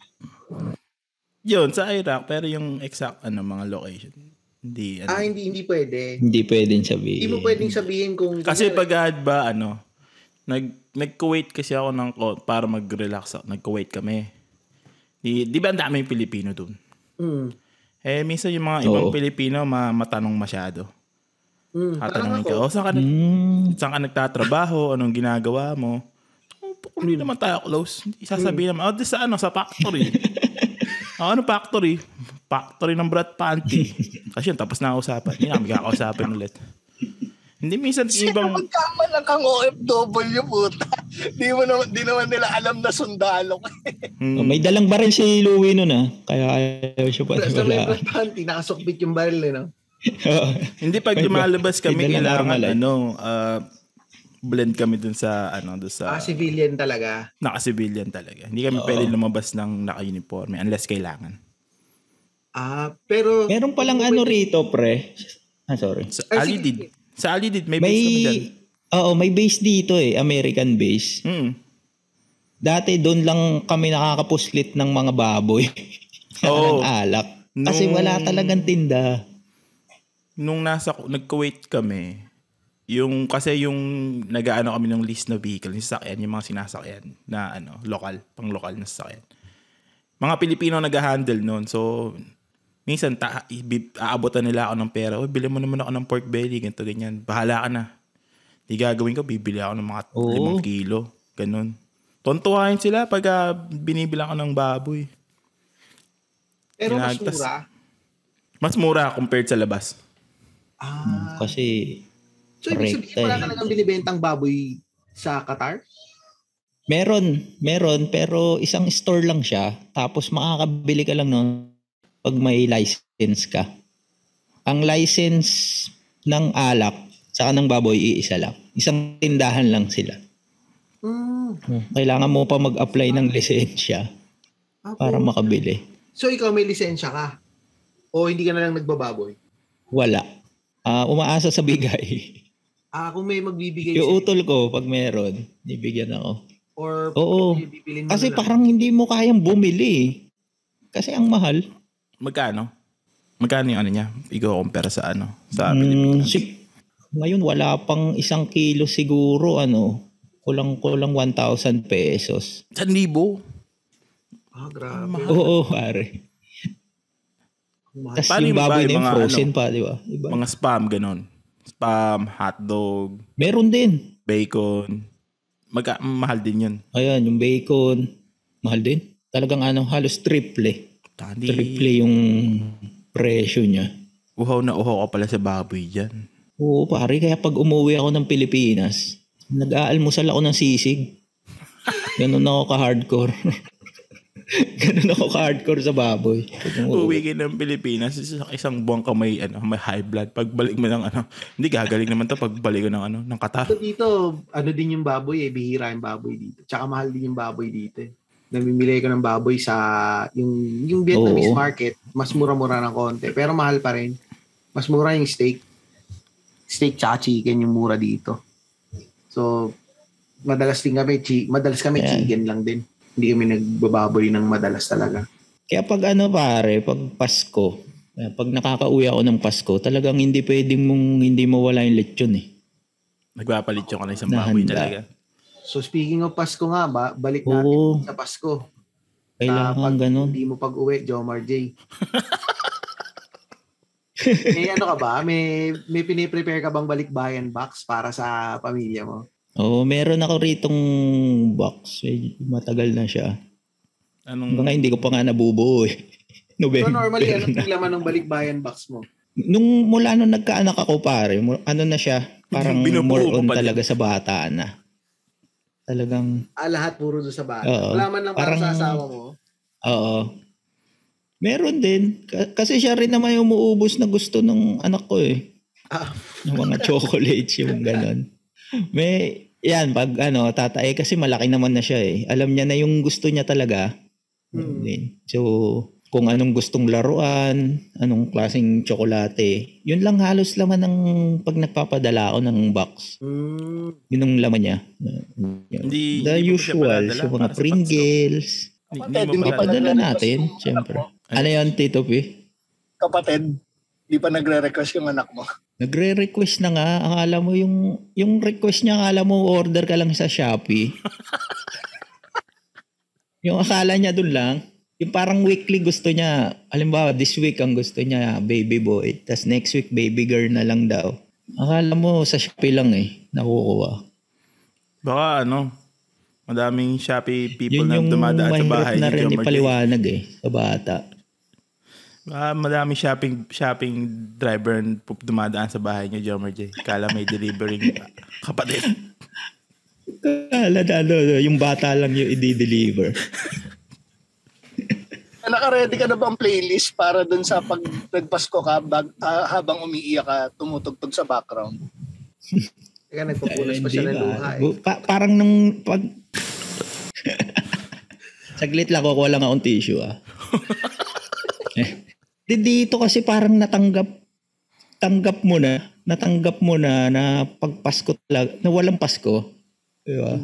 Yun, sa Iraq. Pero yung exact, ano, mga location. Hindi, ano. Ah, hindi hindi pwede. Hindi pwedeng sabihin. Hindi mo pwedeng sabihin kung Kasi pag ba, ano, nag, nag-Kuwait kasi ako ng, para mag-relax ako. Nag-Kuwait kami. Di, di ba ang daming Pilipino dun? Mm, Eh, minsan yung mga ibang Oo. Pilipino, ma- matanong masyado. mm, Tatanungin ako. ka, oh, saan ka, Hmm. saan ka nagtatrabaho? Anong ginagawa mo? Oh, hindi naman tayo close, hindi sasabihin naman, oh, di sa ano, sa factory. oh, ano factory? Factory ng Brat Panty. Kasi yun, tapos na ang usapan. Hindi na kami kakausapin ulit. Hindi minsan Sino ibang... magkamalang kang OFW, puta? di, mo naman, di naman nila alam na sundalo ka. Hmm, Oh, may dalang baril si Louie nun ah. Kaya ayaw siya pa. Sa may panty, nakasukbit yung baril eh, no? hindi pag lumalabas kami, kailangan armalite. ano, ah, blend kami dun sa, ano, dun sa, Ah, civilian talaga. naka-civilian talaga. Hindi kami Oo. pwede lumabas ng naka-uniforme unless kailangan. Ah, pero... Meron palang ano rito, pre. Ah, sorry. Sa Ay, Alidid. sige. Sa Alidid, may, May, base kami dyan. oo, may base dito eh. American base. Mm. Dati doon lang kami nakakapuslit ng mga baboy. Oo. ng alak. Kasi Nung- wala talagang tinda. Nung nasa, nag-Kuwait kami, yung, kasi yung nag-ano kami ng list na vehicle, yung sasakyan, yung mga sinasakyan na ano, local, pang local na sasakyan. Mga Pilipino nag-handle noon. So, minsan, ta, aabotan nila ako ng pera. Uy, bili mo naman ako ng pork belly, ganito, ganyan. Bahala ka na. Di gagawin ko, bibili ako ng mga Oo. limang kilo. Ganun. Tontuhain sila pag ah, binibilang ko ng baboy. Pero mas Ginagtas. mura. Mas mura compared sa labas. Ah. Kasi So, ibig sabihin, wala talagang binibentang baboy sa Qatar? meron, meron. Pero isang store lang siya. Tapos makakabili ka lang nun pag may license ka. Ang license ng alak saka ng baboy iisa lang. Isang tindahan lang sila. Hmm. Kailangan mo pa mag-apply ng lisensya Apo. para makabili. So, ikaw may lisensya ka? O hindi ka na lang nagbababoy? Wala. Ah, umaasa sa bigay. Ah, kung may magbibigay Yung sa'yo, utol ko, pag meron, ibigyan ako. or Oo. mo Kasi na lang. parang hindi mo kayang bumili. eh. Kasi ang mahal. Magkano? Magkano yung ano niya? I-compare sa ano? Sa Mm, Pilipinas. si- ngayon wala pang isang kilo siguro ano. Kulang-kulang 1,000 pesos. San libo? Ah, grabe. Oo, pare. Mahal. Tapos yung baboy na yung mga frozen ano? pa, di ba? Iba. Mga spam, ganun. Spam, hotdog, Meron din. bacon. Magka, mahal din yun. Ayan, yung bacon. Mahal din. Talagang ano, halos triple. Tandi, Triple yung presyo niya. uhaw na uhaw ka pala sa baboy dyan. Oo, pare. Kaya pag umuwi ako ng Pilipinas, nag-aalmusal ako ng sisig. Ganun ako ka-hardcore. Ganun ako ka-hardcore sa baboy. Uwi ka ng Pilipinas, isang, isang buwan ka may, ano, may high blood. Pagbalik mo ng ano, hindi gagaling naman to pagbalik ko ng ano, ng Qatar. So, dito, ano din yung baboy eh. Bihira yung baboy dito. Tsaka mahal din yung baboy dito eh. Namimili ko ng baboy sa yung yung Vietnamese Oo. market, mas mura-mura ng konti. Pero mahal pa rin. Mas mura yung steak. Steak tsaka chicken yung mura dito. So, madalas din kami, chi- madalas kami Ayan. chicken lang din. Hindi kami nagbababoy ng madalas talaga. Kaya pag ano pare, pag Pasko, eh, pag nakakauwi ako ng Pasko, talagang hindi pwedeng mong hindi mawala yung lechon eh. Nagpapalit yung kanang isang baboy Nahanda. talaga. So, speaking of Pasko nga ba, balik natin Oo, sa Pasko. kailangan pag- ganun. Hindi mo pag-uwi, Jomar J. may ano ka ba? May, may piniprepare ka bang balikbayan box para sa pamilya mo? Oo, meron ako ritong box. Eh, matagal na siya. Anong, Mga hindi ko pa nga nabubuo eh. So November normally, ano na. laman ng balikbayan box mo? Nung mula nung nagkaanak ako pare, ano na siya, parang Binubuo more mo on talaga sa bata na. Talagang, Ah, lahat puro doon sa bata. Oo. Wala man lang para Parang- sa asawa mo. oo. Meron din. Ka- Kasi siya rin naman yung umuubos na gusto ng anak ko eh. Ah, Yung mga chocolates, yung ganon. May, yan, pag ano, tata, eh, kasi malaki naman na siya eh. Alam niya na yung gusto niya talaga. Hmm. So, kung anong gustong laruan, anong klaseng tsokolate, yun lang halos laman ng pag nagpapadala ako ng box. Mm. Yun ang laman niya. Hindi- The hindi usual, so mga Pringles. Hindi, Kapatid, hindi hindi nagre-request natin, mo. Ano yan, Tito P? Kapatid, di pa nagre-request yung anak mo. Nagre-request na nga. Akala mo yung, yung request niya, akala mo order ka lang sa Shopee. yung akala niya dun lang, yung parang weekly gusto niya, halimbawa this week ang gusto niya baby boy, tas next week baby girl na lang daw. Akala mo sa Shopee lang eh, nakukuha. Baka ano, madaming Shopee people Yun na yung dumadaan sa mahirap bahay na ni rin John Marjay. ipaliwanag eh, sa bata. Baka madaming shopping shopping driver dumadaan sa bahay niya, John Marjay. Kala may delivering kapatid. Akala na ano, yung bata lang yung i-deliver. Ah, Naka-ready ka na bang playlist para dun sa pag nagpasko ka bag, ah, habang umiiyak ka, tumutugtog sa background? Teka, nagpupunas pa siya ng luha eh. Bu- pa- parang nung pag... Saglit lang, kukuha lang akong tissue ah. di dito kasi parang natanggap tanggap mo na, natanggap mo na na pag Pasko talaga, na walang Pasko. Di ba?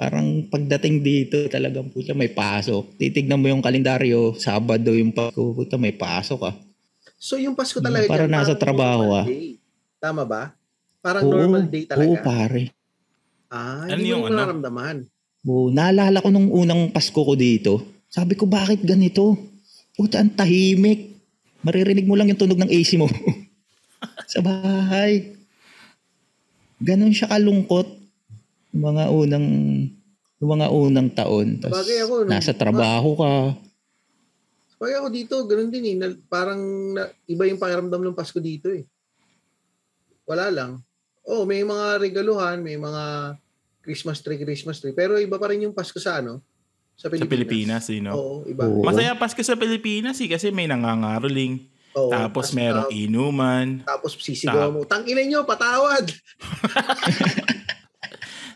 Parang pagdating dito talagang puta may pasok. Titignan mo yung kalendaryo, Sabado yung Pasko, puta may pasok ah. So yung Pasko talaga Para dyan, nasa parang trabaho, ah. Tama ba? Parang normal day talaga. Oo, pare. Ah, Ano hindi yung mo ano? nararamdaman. Oo, naalala ko nung unang Pasko ko dito. Sabi ko, bakit ganito? Puta, ang tahimik. Maririnig mo lang yung tunog ng AC mo. sa bahay. Ganon siya kalungkot. Mga unang mga unang taon. Tas Bagay ako, nasa trabaho ka. Pag ako dito, ganun din eh. Na, parang na, iba yung pakiramdam ng Pasko dito eh. Wala lang. Oh, may mga regaluhan, may mga Christmas tree, Christmas tree. Pero iba pa rin yung Pasko sa ano? Sa Sa Pilipinas. Pilipinas, you know. Oo, iba. Oo. Masaya Pasko sa Pilipinas eh, kasi may nangangaroling. Oo, tapos merong inuman. Tapos sisigaw mo, tangina nyo, patawad!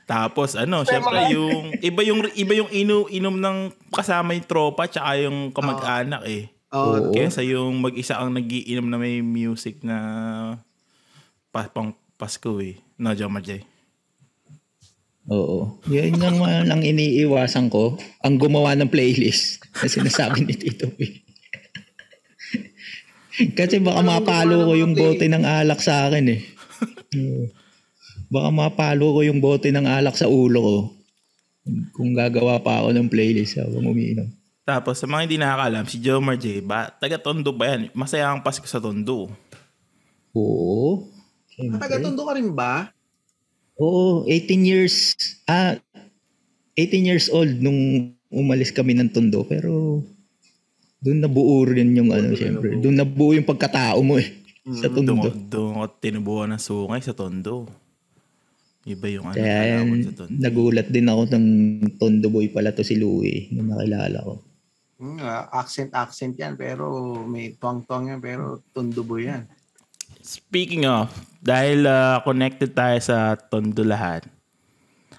Tapos ano, syempre yung iba yung iba yung inu inom ng kasama yung tropa tsaka yung kamag-anak eh. Oo. Oo. Kesa yung mag-isa ang nagiinom na may music na pa, pang Pasko eh. No, John Marjay. Oo. Yan lang man ang iniiwasan ko. Ang gumawa ng playlist na sinasabi ni Tito P. Kasi baka Anong mapalo ko ng yung bote ng alak sa akin eh. Oo. baka mapalo ko yung bote ng alak sa ulo ko. Kung gagawa pa ako ng playlist habang umiinom. Tapos sa mga hindi nakakaalam, si Joe Marjay ba, taga Tondo ba yan? Masaya ang Pasko sa Tondo. Oo. Taga-tondo ka rin ba? Oo, 18 years, ah, 18 years old nung umalis kami ng Tondo. Pero doon nabuo rin yung ano, doon syempre. Doon nabuo yung pagkatao mo eh. Sa Doon Tondo. doon ako tinubuan ng sungay sa Tondo. Iba yung ano Kaya sa Tondo. nagulat din ako ng Tondo boy pala to si Louie nung nakilala ko. Hmm, ah, accent, accent yan. Pero may tuwang-tuwang yan. Pero tundubo yan. Speaking of, dahil ah, connected tayo sa Tondo lahat,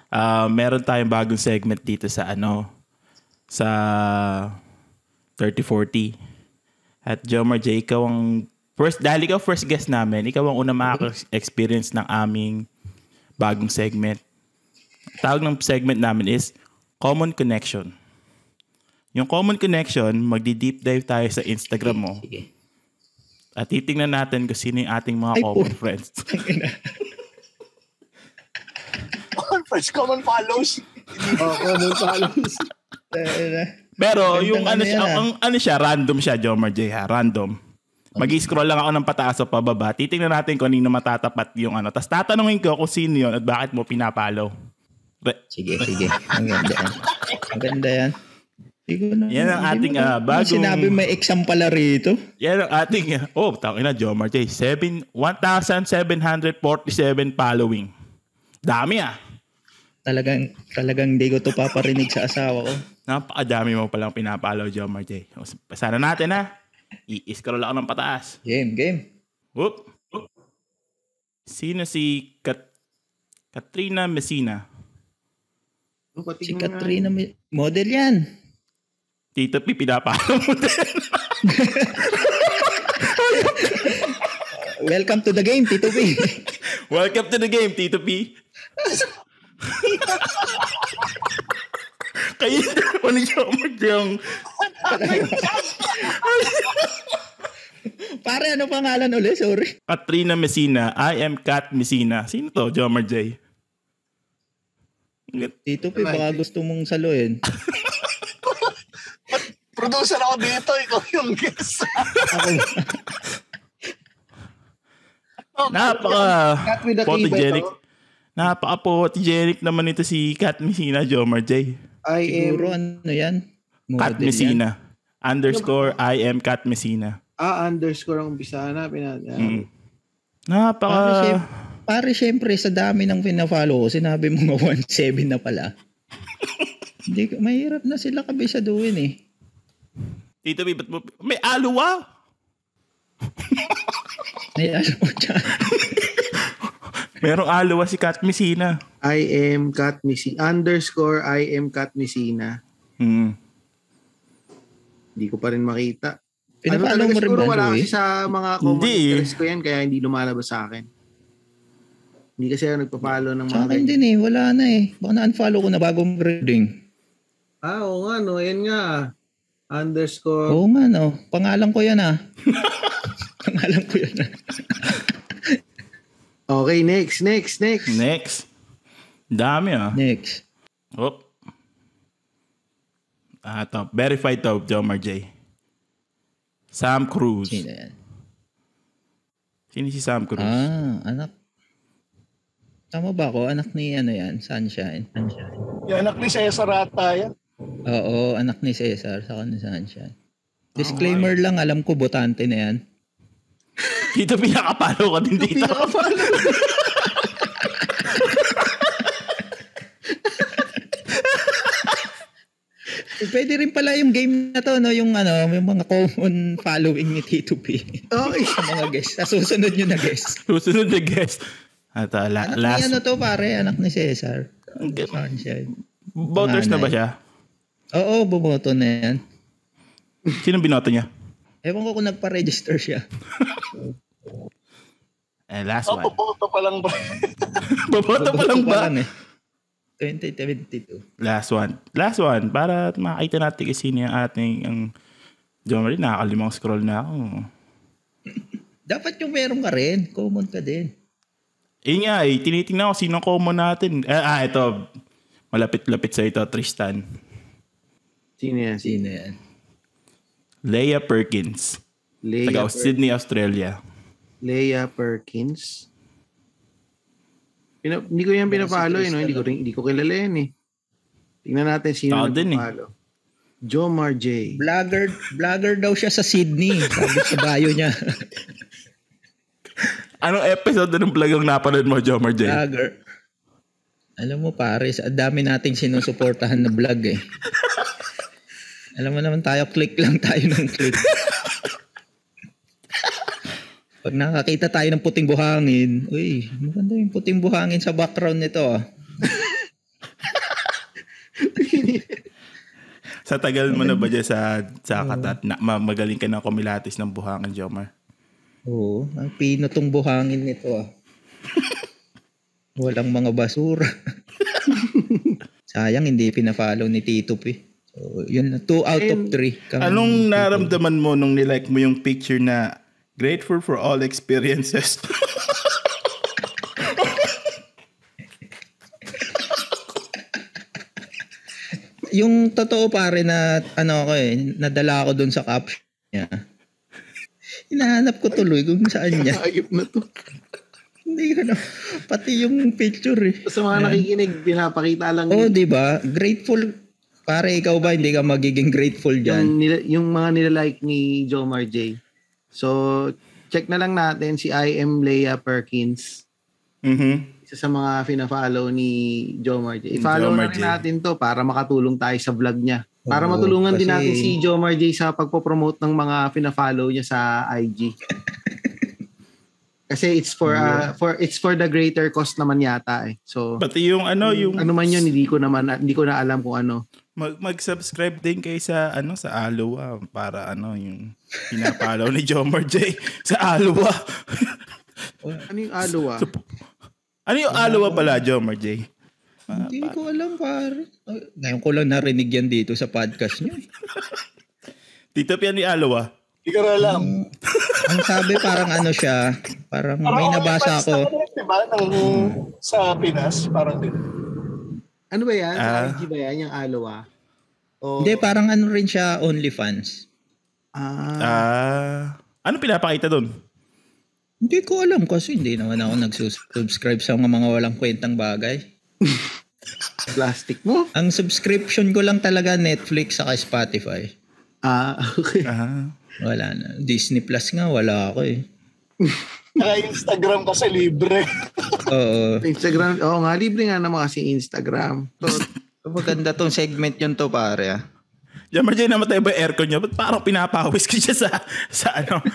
ah, meron tayong bagong segment dito sa ano, sa 3040. At Jomar J, ikaw ang first, dahil ikaw first guest namin, ikaw ang unang makaka-experience ng aming bagong segment. Tawag ng segment namin is Common Connection. Yung Common Connection, magdi-deep dive tayo sa Instagram mo. Sige. At titingnan natin kung sino yung ating mga Ay, common po. friends. First common follows. Oo, common follows. Pero Gandang yung ano, siya, ang, ah. ang- ano siya, random siya, Jomar J ha, random. Mag-scroll lang ako ng pataas o pababa. Titingnan natin kung kanino matatapat yung ano. Tapos tatanungin ko kung sino yun at bakit mo pinapalo. Re- Sige, sige. Ang ganda yan. Ang ganda yan. Yan ang ating, na- ah, bagong- Sinabi may exam pala rito. Yan ang ating, oh, tawag na, Jomar J. Seven- 1,747 following. Dami ah. Talagang, talagang hindi ko to paparinig sa asawa ko. Napakadami mo palang pinapalo, Jomar J. Sana natin ha. I-scroll ako ng pataas. Game, game. Whoop. Sino si Kat Katrina Messina. Oh, Si Katrina, model yan. Tito P, pinapalo mo din. Welcome to the game, Tito P. Welcome to the game, Tito P. Kayo na ni Jomar yung Pare, ano pangalan ulit? Sorry. Katrina Messina. I am Kat Messina. Sino to, Jomar J? Tito P, baka gusto mong saluhin. Producer ako dito, ikaw yung guest. Ako, Napaka Cat with a key ba photogenic. Napaka photogenic naman ito si Kat Messina, Jomar J. I am, siguro ano yan? Kat Model yan. Messina. Underscore I am Kat Messina. ah, underscore ang umpisa. Hanapin natin. Mm. Pare, Napaka... pare, syempre, sa dami ng pinafollow ko, sinabi mo nga 1.7 na pala. Hindi, mahirap na sila kabisaduhin eh. Tito B, ba't mo... May aluwa! May mo dyan. Merong aluwa si Kat Messina. I am Kat Messina. Underscore I am Kat Messina. Hmm. Hindi ko pa rin makita. Pinafollow ano mo rin ba, wala kasi sa mga eh. interest ko yan kaya hindi lumalabas sa akin. Hindi kasi ako nagpa-follow ng Sa mga akin ganyan. din eh, wala na eh. Baka na-unfollow ko na bagong reading. Ah, oo nga no. Yan nga. Underscore. Oo nga no, pangalan ko yan ah. pangalan ko yan ah. Okay, next, next, next. Next. Dami ah. Next. Oh. Ah, to. Verified to, Jomar J. Sam Cruz. Sino yan? Sino si Sam Cruz? Ah, anak. Tama ba ako? Anak ni ano yan? Sunshine. Sunshine. Yung anak ni Cesar ata yan. Oo, anak ni Cesar sa ni Sunshine. Disclaimer lang, alam ko botante na yan. Dito pinakapalo ka din dito. Eh, Pwede rin pala yung game na to, no? Yung ano, yung mga common following ni T2P. Okay. sa mga guest. Sa susunod nyo na guest. Susunod na guest. At uh, la- Anak last. ni ano to pare, anak ni Cesar. Sunshine. Voters na ba siya? Oo, bumoto na yan. Sino binoto niya? Ewan ko kung nagpa-register siya. Eh, last Oh, one. puputo pa lang ba? Boboto pa lang ba? eh. 2022. Last one. Last one. Para makita natin kasi sino yung ating ang John Marie, nakakalimang scroll na ako. Dapat yung meron ka rin. Common ka din. Eh nga eh, tinitingnan ko sino common natin. Eh, ah, ito. Malapit-lapit sa ito, Tristan. Sino yan? Si Sino yan? Leia Perkins. Leia, Taga Per- Sydney, Australia. Leia Perkins. Pina, hindi ko yan pinapalo eh, no? Hindi ko, rin, hindi ko kilala yan eh. Tingnan natin sino din eh. nagpapalo. Jomar J. Vlogger, vlogger daw siya sa Sydney. Sabi sa bio niya. Anong episode na ng vlog ang napanood mo, Jomar J? vlogger. Alam mo pare, sa dami nating sinusuportahan na vlog eh. Alam mo naman tayo, click lang tayo ng click. Pag nakakita tayo ng puting buhangin, uy, maganda yung puting buhangin sa background nito ah. Sa tagal mo na ba dyan sa, sa katat, na, ma- magaling ka ng kumilatis ng buhangan, Jomar? Oo, ang pino tong buhangin nito ah. Walang mga basura. Sayang hindi pina-follow ni Tito P. So, yun, 2 out of 3. Anong naramdaman mo nung nilike mo yung picture na grateful for all experiences? Yung totoo pare na ano ako eh, nadala ako dun sa caption niya. Hinahanap ko tuloy kung saan niya. Ayop na to. Hindi ko na. Pati yung picture eh. Sa mga nakikinig, pinapakita lang Oh, di ba? Grateful. Pare, ikaw ba hindi ka magiging grateful yung, dyan? nila, yung mga nilalike ni Jomar J. So, check na lang natin si I am Leia Perkins. mm Isa sa mga fina-follow ni Jomar J. I-follow Jomar na rin J. natin to para makatulong tayo sa vlog niya. Para Oo, matulungan din kasi- natin si Jomar J sa pagpopromote ng mga fina-follow niya sa IG. Kasi it's for uh, for it's for the greater cause naman yata eh. So Pati yung ano, yung ano man yun, hindi ko naman hindi ko na alam kung ano. Mag, mag-subscribe din kayo sa ano sa Aloha para ano yung pinapalaw ni Jomar J sa Aloha. Ano yung alo ah? ano yung Aloha pala, Jomar J? Hindi ko alam pare. Ay, Ngayon ko lang narinig yan dito sa podcast niyo. Tito Pian ni Aloha. Hindi ko alam. Ang sabi parang ano siya, parang may nabasa ako. Diba? Ng, sa Pinas, parang din. Ano ba yan? Sa Ah. IG ba yan? Yung alo ah? O, Hindi, parang ano rin siya, OnlyFans. ah, Ah, ano pinapakita doon? Hindi ko alam kasi hindi naman ako nagsusubscribe sa mga mga walang kwentang bagay. plastic mo? Ang subscription ko lang talaga Netflix saka Spotify. Ah, okay. Ah. Wala na. Disney Plus nga, wala ako eh. Saka Instagram kasi libre. Oo. Instagram, oo nga, libre nga naman kasi Instagram. So, Maganda tong segment yun to pare ah. Jomar J, namatay ba yung aircon nyo? Ba't parang pinapawis ka siya sa, sa ano?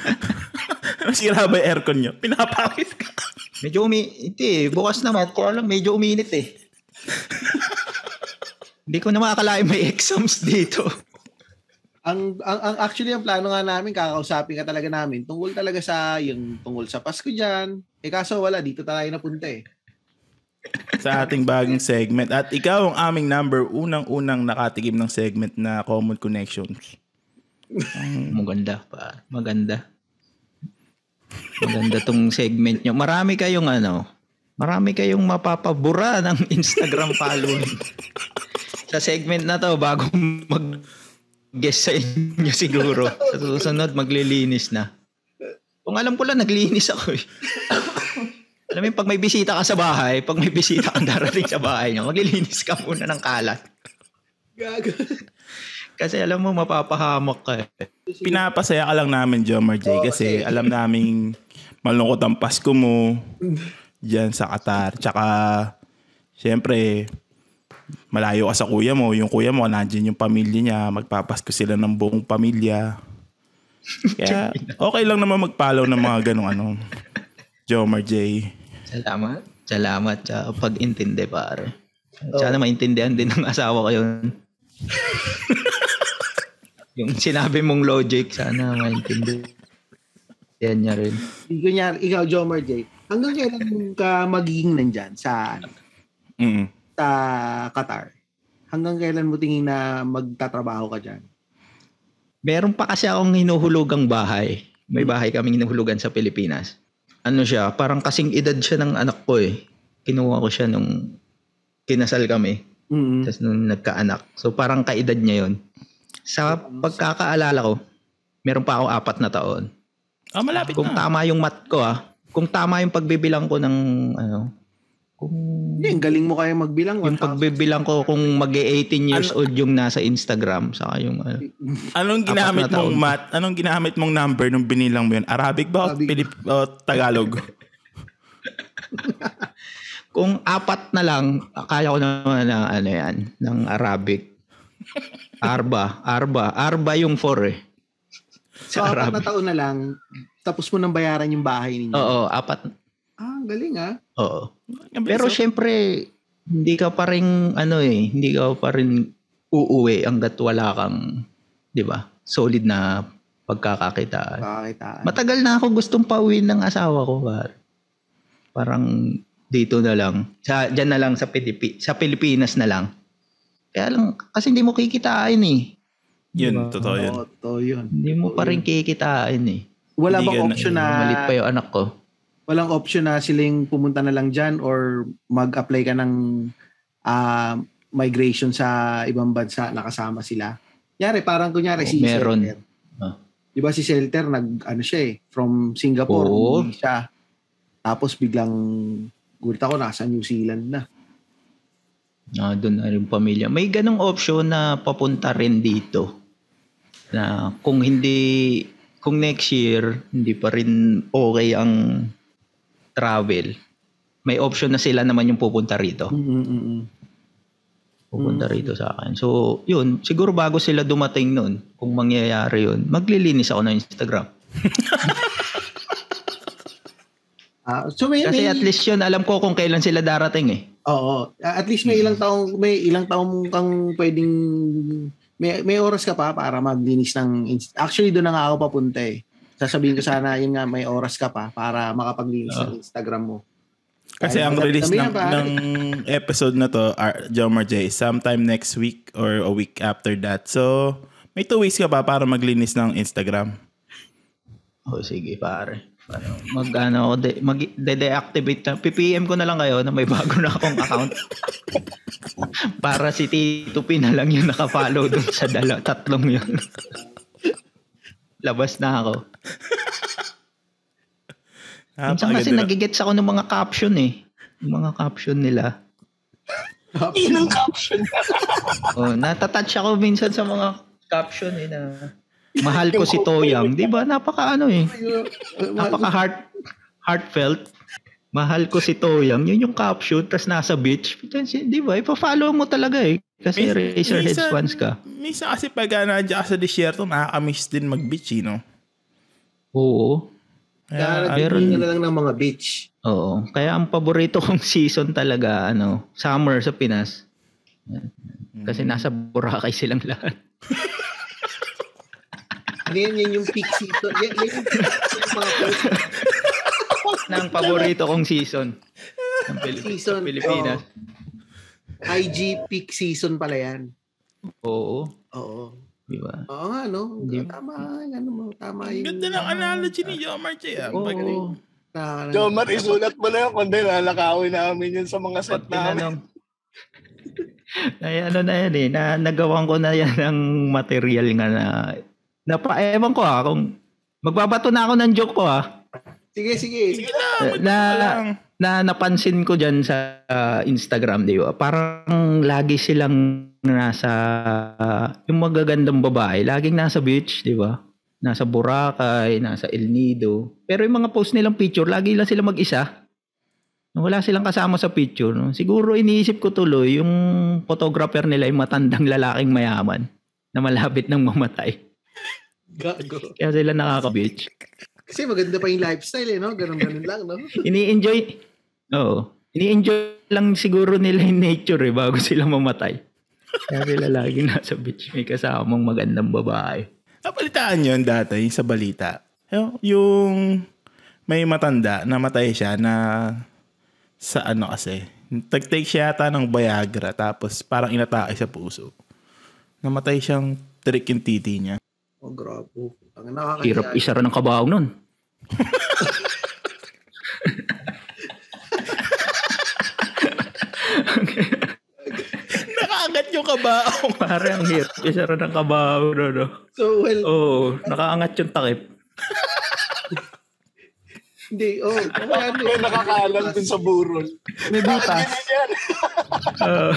Nasira ba yung aircon nyo? Pinapawis ka. Medyo umi... Hindi eh. Bukas naman. Ko alam, medyo uminit eh. Hindi ko na makakalain may exams dito. Ang, ang, ang actually ang plano nga namin, kakausapin ka talaga namin, tungkol talaga sa, yung tungkol sa Pasko dyan. Eh kaso wala, dito tayo napunta eh. sa ating bagong segment. At ikaw ang aming number unang-unang nakatikim ng segment na Common Connections. Maganda pa. Maganda. Maganda tong segment nyo. Marami kayong ano, marami kayong mapapabura ng Instagram following. sa segment na to, bago mag guess sa inyo siguro. Sa susunod, maglilinis na. Kung alam ko lang, naglinis ako eh. alam mo, pag may bisita ka sa bahay, pag may bisita kang darating sa bahay nyo, maglilinis ka muna ng kalat. Gago. Kasi alam mo, mapapahamak ka eh. Pinapasaya ka lang namin, Jomar J, kasi alam naming malungkot ang Pasko mo dyan sa Qatar. Tsaka, syempre, malayo ka sa kuya mo. Yung kuya mo, nandiyan yung pamilya niya. Magpapasko sila ng buong pamilya. Kaya, okay lang naman mag-follow ng mga ganong ano. Jomar J. Salamat. Salamat sa pag-intindi, pare. Sana maintindihan din ng asawa ko yun. yung sinabi mong logic, sana maintindihan niya rin. Kunyari, ikaw, Jomar J, hanggang kailan ka magiging nandyan sa, ano, Mm. Sa Qatar? Hanggang kailan mo tingin na magtatrabaho ka dyan? Meron pa kasi akong hinuhulugang bahay. May bahay kaming hinuhulugan sa Pilipinas. Ano siya, parang kasing edad siya ng anak ko eh. Kinuha ko siya nung kinasal kami. Mm. Tapos nung nagkaanak. So parang kaedad niya yon. Sa pagkakaalala ko, meron pa ako apat na taon. Ah, malapit Kung na. tama yung math ko ah, kung tama yung pagbibilang ko ng ano, kung Hindi, ang galing mo kaya magbilang. yung 1,000. pagbibilang ko kung mag 18 years old yung nasa Instagram saka yung ano, Anong ginamit na mong mat? Anong ginamit mong number nung binilang mo yun? Arabic ba o, Arabic. Pilip, o Tagalog? kung apat na lang kaya ko naman ng ano yan ng Arabic Arba, Arba, Arba yung 4 eh. So, Sa apat na Arabic. taon na lang, tapos mo nang bayaran yung bahay ninyo. Oo, apat. Ang galing ah. Oo. Pero syempre, hindi ka pa rin, ano eh, hindi ka pa rin uuwi hanggat wala kang, di ba, solid na pagkakakitaan. Pakakitaan. Matagal na ako gustong pauwi ng asawa ko. Par. Parang dito na lang. Sa, dyan na lang sa, Pilipi, sa Pilipinas na lang. Kaya lang, kasi hindi mo kikitain eh. Yun, totoo yun. Oo, totoo yun. Hindi mo pa rin kikitain eh. Wala Hindi bang ka na- option na, Malit pa yung anak ko. Walang option na silang pumunta na lang dyan or mag-apply ka ng ah, migration sa ibang bansa nakasama sila? Yari, parang kunyari Oo, si meron. Selter. Ah. Di ba si Selter, nag, ano siya eh, from Singapore, umuwi siya. Tapos biglang, gulit ako, nasa New Zealand na. Ah, doon na rin pamilya. May ganong option na papunta rin dito. Na kung hindi, kung next year, hindi pa rin okay ang travel, may option na sila naman yung pupunta rito. Mm-mm-mm. Pupunta rito sa akin. So, yun, siguro bago sila dumating nun, kung mangyayari yun, maglilinis ako ng Instagram. Ah, so may, Kasi may, at least yun, alam ko kung kailan sila darating eh. Oo. At least may ilang taong may ilang taong kang pwedeng may may oras ka pa para maglinis ng inst- Actually doon na nga ako papunta eh. Sasabihin ko sana yun nga may oras ka pa para makapaglinis ng Instagram mo. Kasi Ay, ang release ng, ng episode na to, R- Jomar J, sometime next week or a week after that. So, may two weeks ka pa para maglinis ng Instagram. O sige pare. Ano, mag ano de, mag de-deactivate na. PPM ko na lang kayo na may bago na akong account. Para si Tito P na lang yung nakafollow dun sa dala, tatlong yun. Labas na ako. Minsan kasi na- nagigets ako ng mga caption eh. Yung mga caption nila. Inang caption. Oh, natatouch ako minsan sa mga caption eh na mahal ko si Toyang. Di ba? Napaka ano eh. Napaka heart, heartfelt. Mahal ko si Toyang. Yun yung caption. Tapos nasa beach. Di ba? Ipa-follow mo talaga eh. Kasi Mis- Razorheads minsan- fans ka. Minsan kasi pag uh, nandiyan ka sa disyerto, nakakamiss din mag-beach, eh, no? Oo. Kaya Kaya, meron- meron na lang ng mga beach. Oo. Kaya ang paborito kong season talaga, ano, summer sa Pinas. Kasi nasa Boracay silang lahat. Ano yan, yan yung peak season. Yan, yan yung, yung mga post na ang paborito kong season. Ng Pili- season. sa Pilipinas. IG peak season pala yan. Oo. Oo. Di ba? Oo nga, no? Hindi. Tama, ano mo, tama yung... ganda ng analogy ni Jomar J. ah. Oo. Na, Jomar, isulat mo na yun. Kundi lalakawin namin yun sa mga set namin. tinanong, ay ano na yan eh, na, nagawan ko na yan ng material nga na, napa, ewan ko ah, kung magbabato na ako ng joke ko ah, sige, sige. Sige lang, na, lang. Na napansin ko dyan sa uh, Instagram, di ba? Parang lagi silang nasa, uh, yung magagandang babae, laging nasa beach, di ba? Nasa Boracay, nasa El Nido. Pero yung mga post nilang picture, lagi lang sila mag-isa. Wala silang kasama sa picture. No? Siguro iniisip ko tuloy, yung photographer nila ay matandang lalaking mayaman na malapit ng mamatay. Gago. Kaya sila nakaka-beach. Kasi maganda pa yung lifestyle eh, no? Ganun-ganun lang, no? Ini-enjoy, oo. Ini-enjoy lang siguro nila yung nature eh, bago sila mamatay. Kaya sila lagi nasa beach, may kasamang magandang babae. Napalitaan yun dati yung sa balita. Yung, may matanda, namatay siya na sa ano kasi. Tag-take siya yata ng Viagra tapos parang inatake sa puso. Namatay siyang trick yung titi niya. Oh, grabe. Ang nakakaya. Hirap isa rin ng kabaong nun. Nakaangat yung kabaong. Pare, ang hirap isa rin ng kabaong. No, no? So, well, Oo, nakaangat yung takip. hindi. Oh, kaya ano eh. nakakalan dun sa burol. May butas. Oo.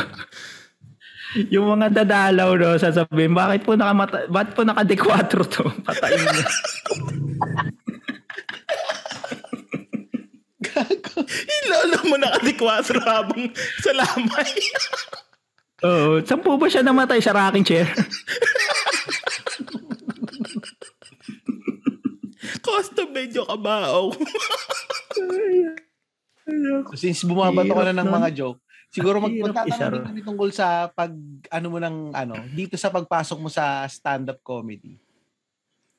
yung mga dadalaw no, sasabihin, bakit po nakamata, bakit po naka-D4 to? Patayin niya. Ilolo mo nakadikwatro habang sa lamay. Oo, saan po ba siya namatay sa rocking chair? Custom yung kabaong. So, since bumabato ka na ng mga joke, siguro mag Hirap isa magtatanong din kami tungkol sa pag ano mo ng ano, dito sa pagpasok mo sa stand-up comedy.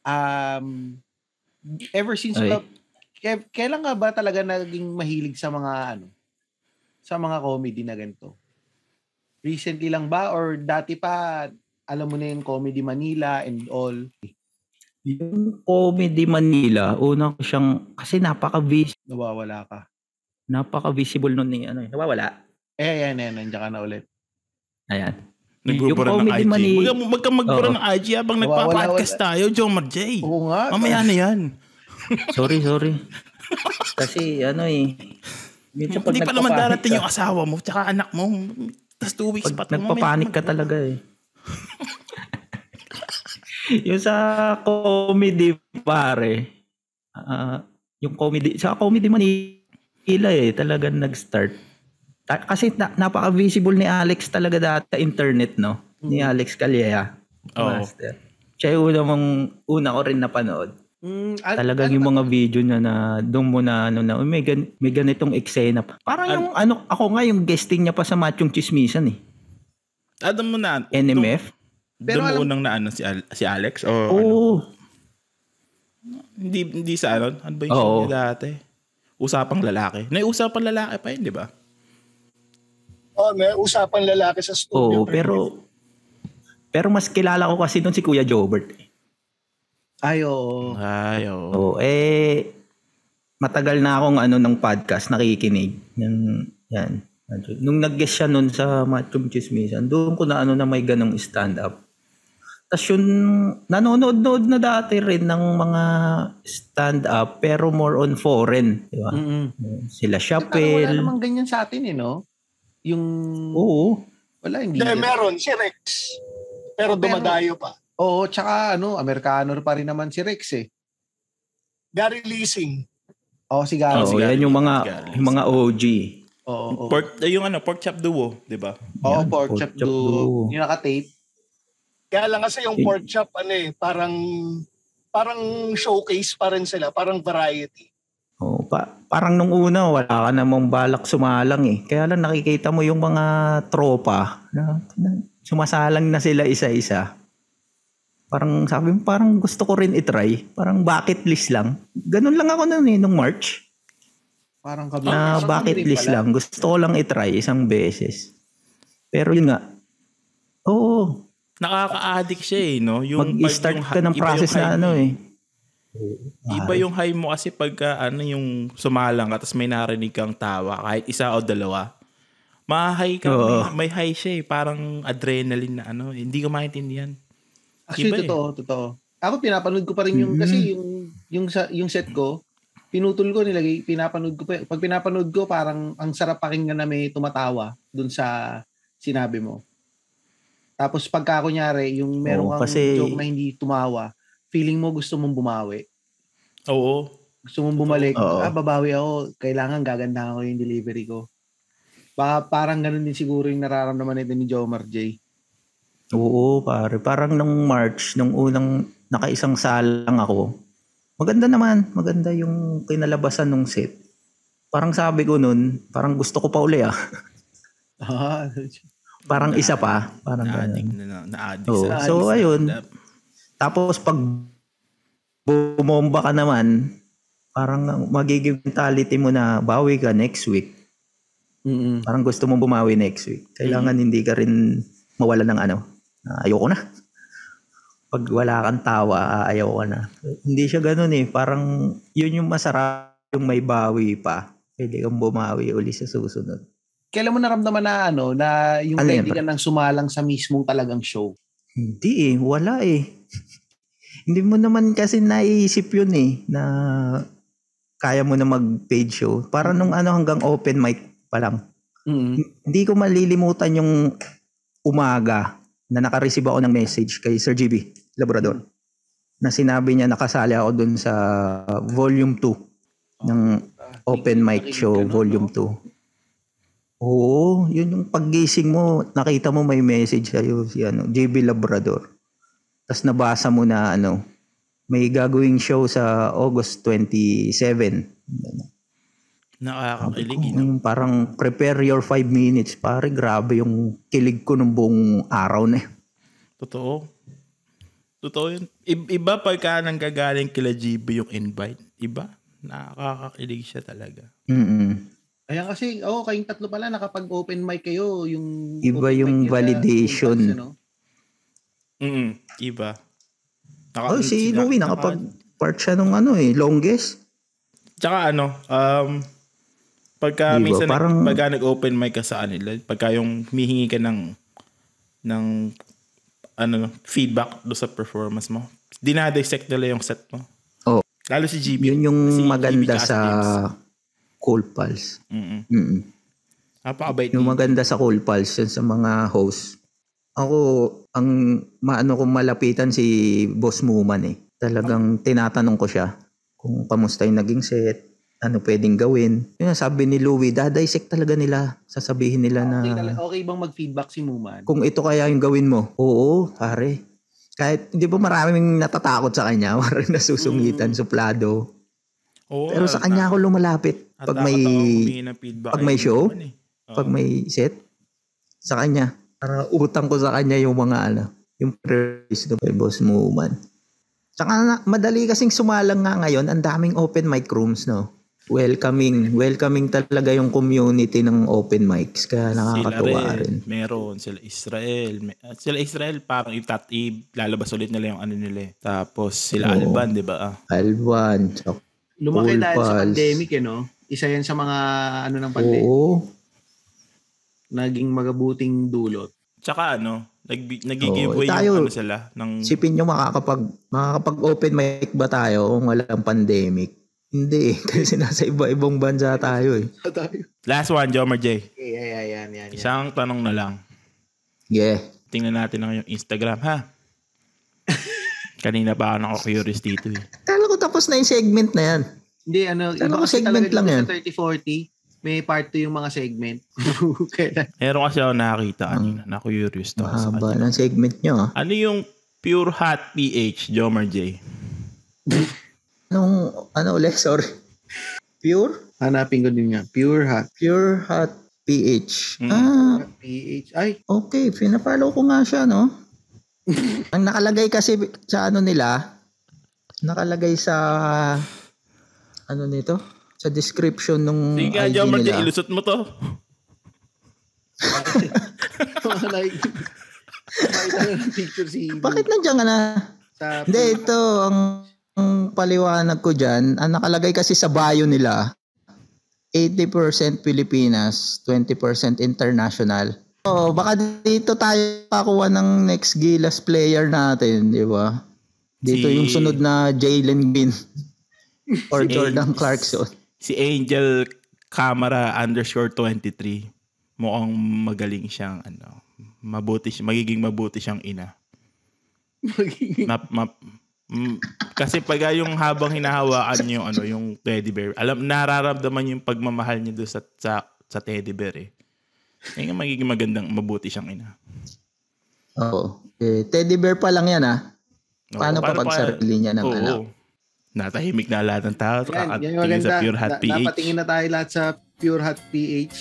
Um ever since Ay. ba, kailan nga ba talaga naging mahilig sa mga ano sa mga comedy na ganito? Recently lang ba or dati pa alam mo na yung Comedy Manila and all? Yung Comedy Manila, una ko siyang, kasi napaka-vis, Nawawala ka. napaka-visible nun ni, ano, eh, nawawala. Eh, ayan, ayan, nandiyan ka na ulit. Ayan. Nagbubura ng Comedy IG. Mani- Wag ka- wag kang magbura ng IG habang nagpa-podcast tayo, Jomar J. Oo nga. Mamaya na yan. Sorry, sorry. Kasi, ano eh, pag Hindi pa naman darating ka- yung asawa mo, tsaka anak mo. Tapos two weeks pa. Pag nagpapanik ka talaga eh. yung sa comedy pare, ah, yung comedy, sa comedy Manila eh, talagang nag-start. Ta- kasi na, napaka-visible ni Alex talaga dati sa internet, no? Ni Alex Calleja. Oo. Master. Siya yung una, mong, una ko rin napanood. Mm, an- Talagang ano yung mga video niya na doon mo na ano na "Uy, may, gan- may ganitong eksena pa. Parang yung ano ako nga yung guesting niya pa sa Machong Chismisan eh. Adam mo na. NMF. Pero Doon mo alam- unang na ano si, Al- si Alex? O ano? Oo. Hindi, hindi sa ano? Ano ba yung Oo. show niya dati? Usapang lalaki. May usapang lalaki pa yun, di ba? Oh, may usapan lalaki sa studio. Oo, pero pero mas kilala ko kasi doon si Kuya Jobert. Ay, oo. Ay, oo. Oo, eh matagal na akong ano ng podcast nakikinig. Yan, yan. Nung nag-guest siya noon sa Machong Chismisan, doon ko na ano na may ganong stand-up. Tapos yun, nanonood-nood na dati rin ng mga stand-up pero more on foreign. Di ba? Mm-mm. Sila Parang wala Chappelle. namang ganyan sa atin eh, no? Yung... Oo. Wala, hindi. Hindi, meron si Rex. Pero dumadayo pa. Oo, tsaka ano, Amerikano pa rin naman si Rex eh. Gary Leasing. Oo, si Garo. Oo, si yan Gary, yung mga si Gary. yung mga OG. Oo, oo. Pork, yung ano, pork chop duo, di ba? Oo, Yan, pork pork chop chop do. do. Yung naka-tape. Kaya lang kasi yung pork chop, ano eh, parang, parang showcase pa rin sila. Parang variety. Oh, pa- parang nung una wala ka namang balak sumalang eh. Kaya lang nakikita mo yung mga tropa na, na sumasalang na sila isa-isa. Parang sabi mo, parang gusto ko rin itry. Parang bucket list lang. Ganun lang ako noon eh, nung March. Parang kami. Na Parang bucket list pala. lang. Gusto ko lang itry isang beses. Pero yun nga. Oo. Nakaka-addict siya eh, no? Yung, Mag-start pag- ka ng yung process na ano eh. Iba yung high mo kasi pagka ano yung sumalang ka tapos may narinig kang tawa kahit isa o dalawa. Ma-high ka. Oo. May, may high siya eh. Parang adrenaline na ano. eh. Hindi ko maintindihan. Actually, Iba eh. totoo, totoo. Ako pinapanood ko pa rin yung, Mhm. kasi yung, yung, sa, yung set ko, pinutol ko, nilagay, pinapanood ko pa. Pag pinapanood ko, parang ang sarap pakinggan na may tumatawa dun sa sinabi mo. Tapos pagka kunyari, yung meron Oo, kang kasi- joke na hindi tumawa, feeling mo gusto mong bumawi. Oo. Gusto mong bumalik, Oo. ah, babawi ako, kailangan gaganda ko yung delivery ko. Baka parang ganun din siguro yung nararamdaman nito ni Jomar J. Oo, pare. Parang nung March, nung unang nakaisang salang ako, maganda naman. Maganda yung kinalabasan nung set. Parang sabi ko nun, parang gusto ko pa uli ah. Ah, Parang isa pa. Parang Na-addict na, na, na-addict sa- So, ayun. Tapos pag bumomba ka naman, parang magiging mentality mo na bawi ka next week. mm Parang gusto mong bumawi next week. Kailangan hindi ka rin mawala ng ano. Na Ayoko na. Pag wala kang tawa, ayaw ka na. Hindi siya ganun eh. Parang yun yung masarap yung may bawi pa. Pwede kang bumawi uli sa susunod. Kailan mo naramdaman na ano, na yung Ano ready ka nang sumalang sa mismong talagang show? Hindi eh. Wala eh. Hindi mo naman kasi naiisip yun eh. Na kaya mo na mag-page show. Para nung ano hanggang open mic pa lang. mm Hindi ko malilimutan yung umaga na nakareceive ako ng message kay Sir GB Labrador na sinabi niya nakasali ako dun sa volume 2 ng open mic show volume 2. Oo, yun yung paggising mo, nakita mo may message sa'yo si ano, JB Labrador. Tapos nabasa mo na ano, may gagawing show sa August 27. Nakakakilig. no? Yung parang prepare your five minutes. Pare, grabe yung kilig ko nung buong araw na yun. Totoo. Totoo yun. I- iba pagka nanggagaling kila GB yung invite. Iba. Nakakakilig siya talaga. Mm-mm. Kaya kasi, oh, kayong tatlo pala, nakapag-open mic kayo. Yung Iba open yung validation. Pulse, ano? Mm Iba. Naka- Oh, si Louie naka- nakapag part siya nung ano eh, longest. Tsaka ano, um, pagka Di ba? minsan Parang- pagka nag-open mic ka sa kanila, pagka yung humihingi ka ng ng ano feedback do sa performance mo, dinadissect nila yung set mo. Oh. Lalo si GB. Yun yung si GB maganda tsaka sa. Cool Pulse. Mm-mm. Mm-mm. Napakabait. Yung maganda sa Cool Pulse yun sa mga host. Ako, ang maano kong malapitan si Boss Muman eh. Talagang tinatanong ko siya kung kamusta yung naging set, ano pwedeng gawin. Yun ang sabi ni Louie, dadisect talaga nila. Sasabihin nila na Okay, okay bang mag-feedback si Muman? kung ito kaya yung gawin mo. Oo, pare. Kahit, di ba maraming natatakot sa kanya, maraming nasusungitan, Mm. suplado. Oo, Pero sa kanya ako lumalapit pag may pag may show, pag may set sa kanya. Para utang ko sa kanya yung mga ano, yung praise ko kay Boss Muman. Saka madali kasing sumalang nga ngayon, ang daming open mic rooms, no? Welcoming, welcoming talaga yung community ng open mics. Kaya nakakatuwa sila rin. Meron sila Israel. Ah, sila Israel parang itat lalabas ulit nila yung ano nila. eh. Tapos sila Oo. Alban, 'di ba? Ah, Alvan, so, Lumaki dahil sa Pals. pandemic, eh, no? Isa yan sa mga ano ng pandemic. oo. Naging magabuting dulot. Tsaka ano, nag nag-giveaway Oo, tayo, yung ano sila ng Sipin nyo makakapag, makakapag open mic ba tayo kung walang pandemic? Hindi eh. Kasi nasa iba-ibang bansa tayo eh. Last one, Jomer J. Yeah, yeah, yan, yan, yan. Isang tanong na lang. Yeah. Tingnan natin ang yung Instagram, ha? Kanina pa ako nako-curious dito eh. Kala ko tapos na yung segment na yan. Hindi, ano, ba, kasi segment lang yan? sa 30-40, may part 2 yung mga segment. Meron kasi ako nakakita kanina. Na-curious to Mahaba ng segment nyo ah. Ano yung Pure Hot PH, Jomer J? Anong, ano ulit? Sorry. Pure? hanapin ko din nga. Pure Hot. Pure Hot PH. Mm. Ah, PH. Ay, okay. Pinafollow ko nga siya, no? Ang nakalagay kasi sa ano nila, nakalagay sa ano nito? Sa description nung Sige IG Jomer J, nila. ilusot mo to. Bakit nandiyan ka na? sa Hindi, ito, ang, ang paliwanag ko dyan, ang nakalagay kasi sa bio nila, 80% Pilipinas, 20% international. Oh, baka dito tayo kakuha ng next Gilas player natin, di ba? Dito Si- yung sunod na Jalen Bean or Si Jordan Ace. Clarkson. Si Angel Camera underscore 23. Mukhang magaling siyang ano, mabuti siya, magiging mabuti siyang ina. magiging Map, map, mm, kasi pag yung habang hinahawakan niyo ano yung teddy bear, alam nararamdaman yung pagmamahal niya doon sa, sa sa teddy bear eh. Yung magiging magandang mabuti siyang ina. Oo. Eh, teddy bear pa lang yan ah. Oo, Paano pa pag sarili niya ng Oo. anak? Natahimik na lahat ng tao. Yan, yan yung maganda. sa Pure Hot Na- PH. Napatingin na tayo lahat sa Pure Hot PH.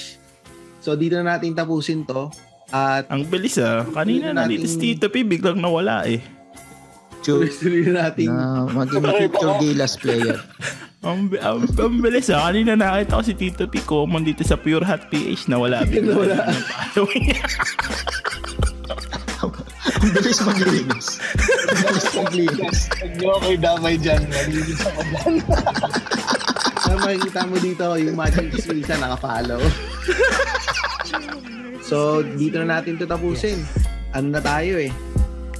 So, dito na natin tapusin to. At Ang bilis ah. Kanina na natin- Tito P, biglang nawala eh. Chu- tuloy na natin. na maging future Gilas player. Ang, ang, ang bilis ah. Kanina nakita ko si Tito P common dito sa Pure Hot PH. Nawala. Ang following niya. Ang bilis maglinis. Ang bilis maglinis. Huwag ako'y damay dyan. Malinis ako dyan. Na makikita mo dito yung Magic Suiza nakapollow. so, dito na natin to tapusin. Ano na tayo eh.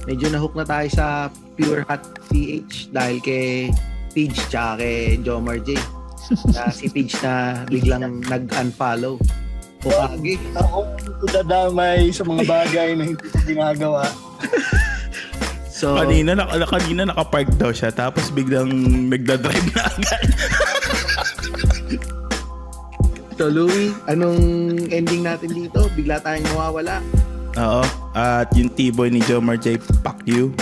Medyo nahook na tayo sa Pure Hot PH dahil kay Pidge tsaka kay Jomar J. Na si Pidge na biglang nag-unfollow. Hukage. Ako dadamay sa mga bagay na hindi ko ginagawa. So, Kanina, naka, kanina nakapark daw siya tapos biglang nagda-drive na agad. so Louie, anong ending natin dito? Bigla tayong mawawala. Oo. At yung T-boy ni Jomar J, fuck you.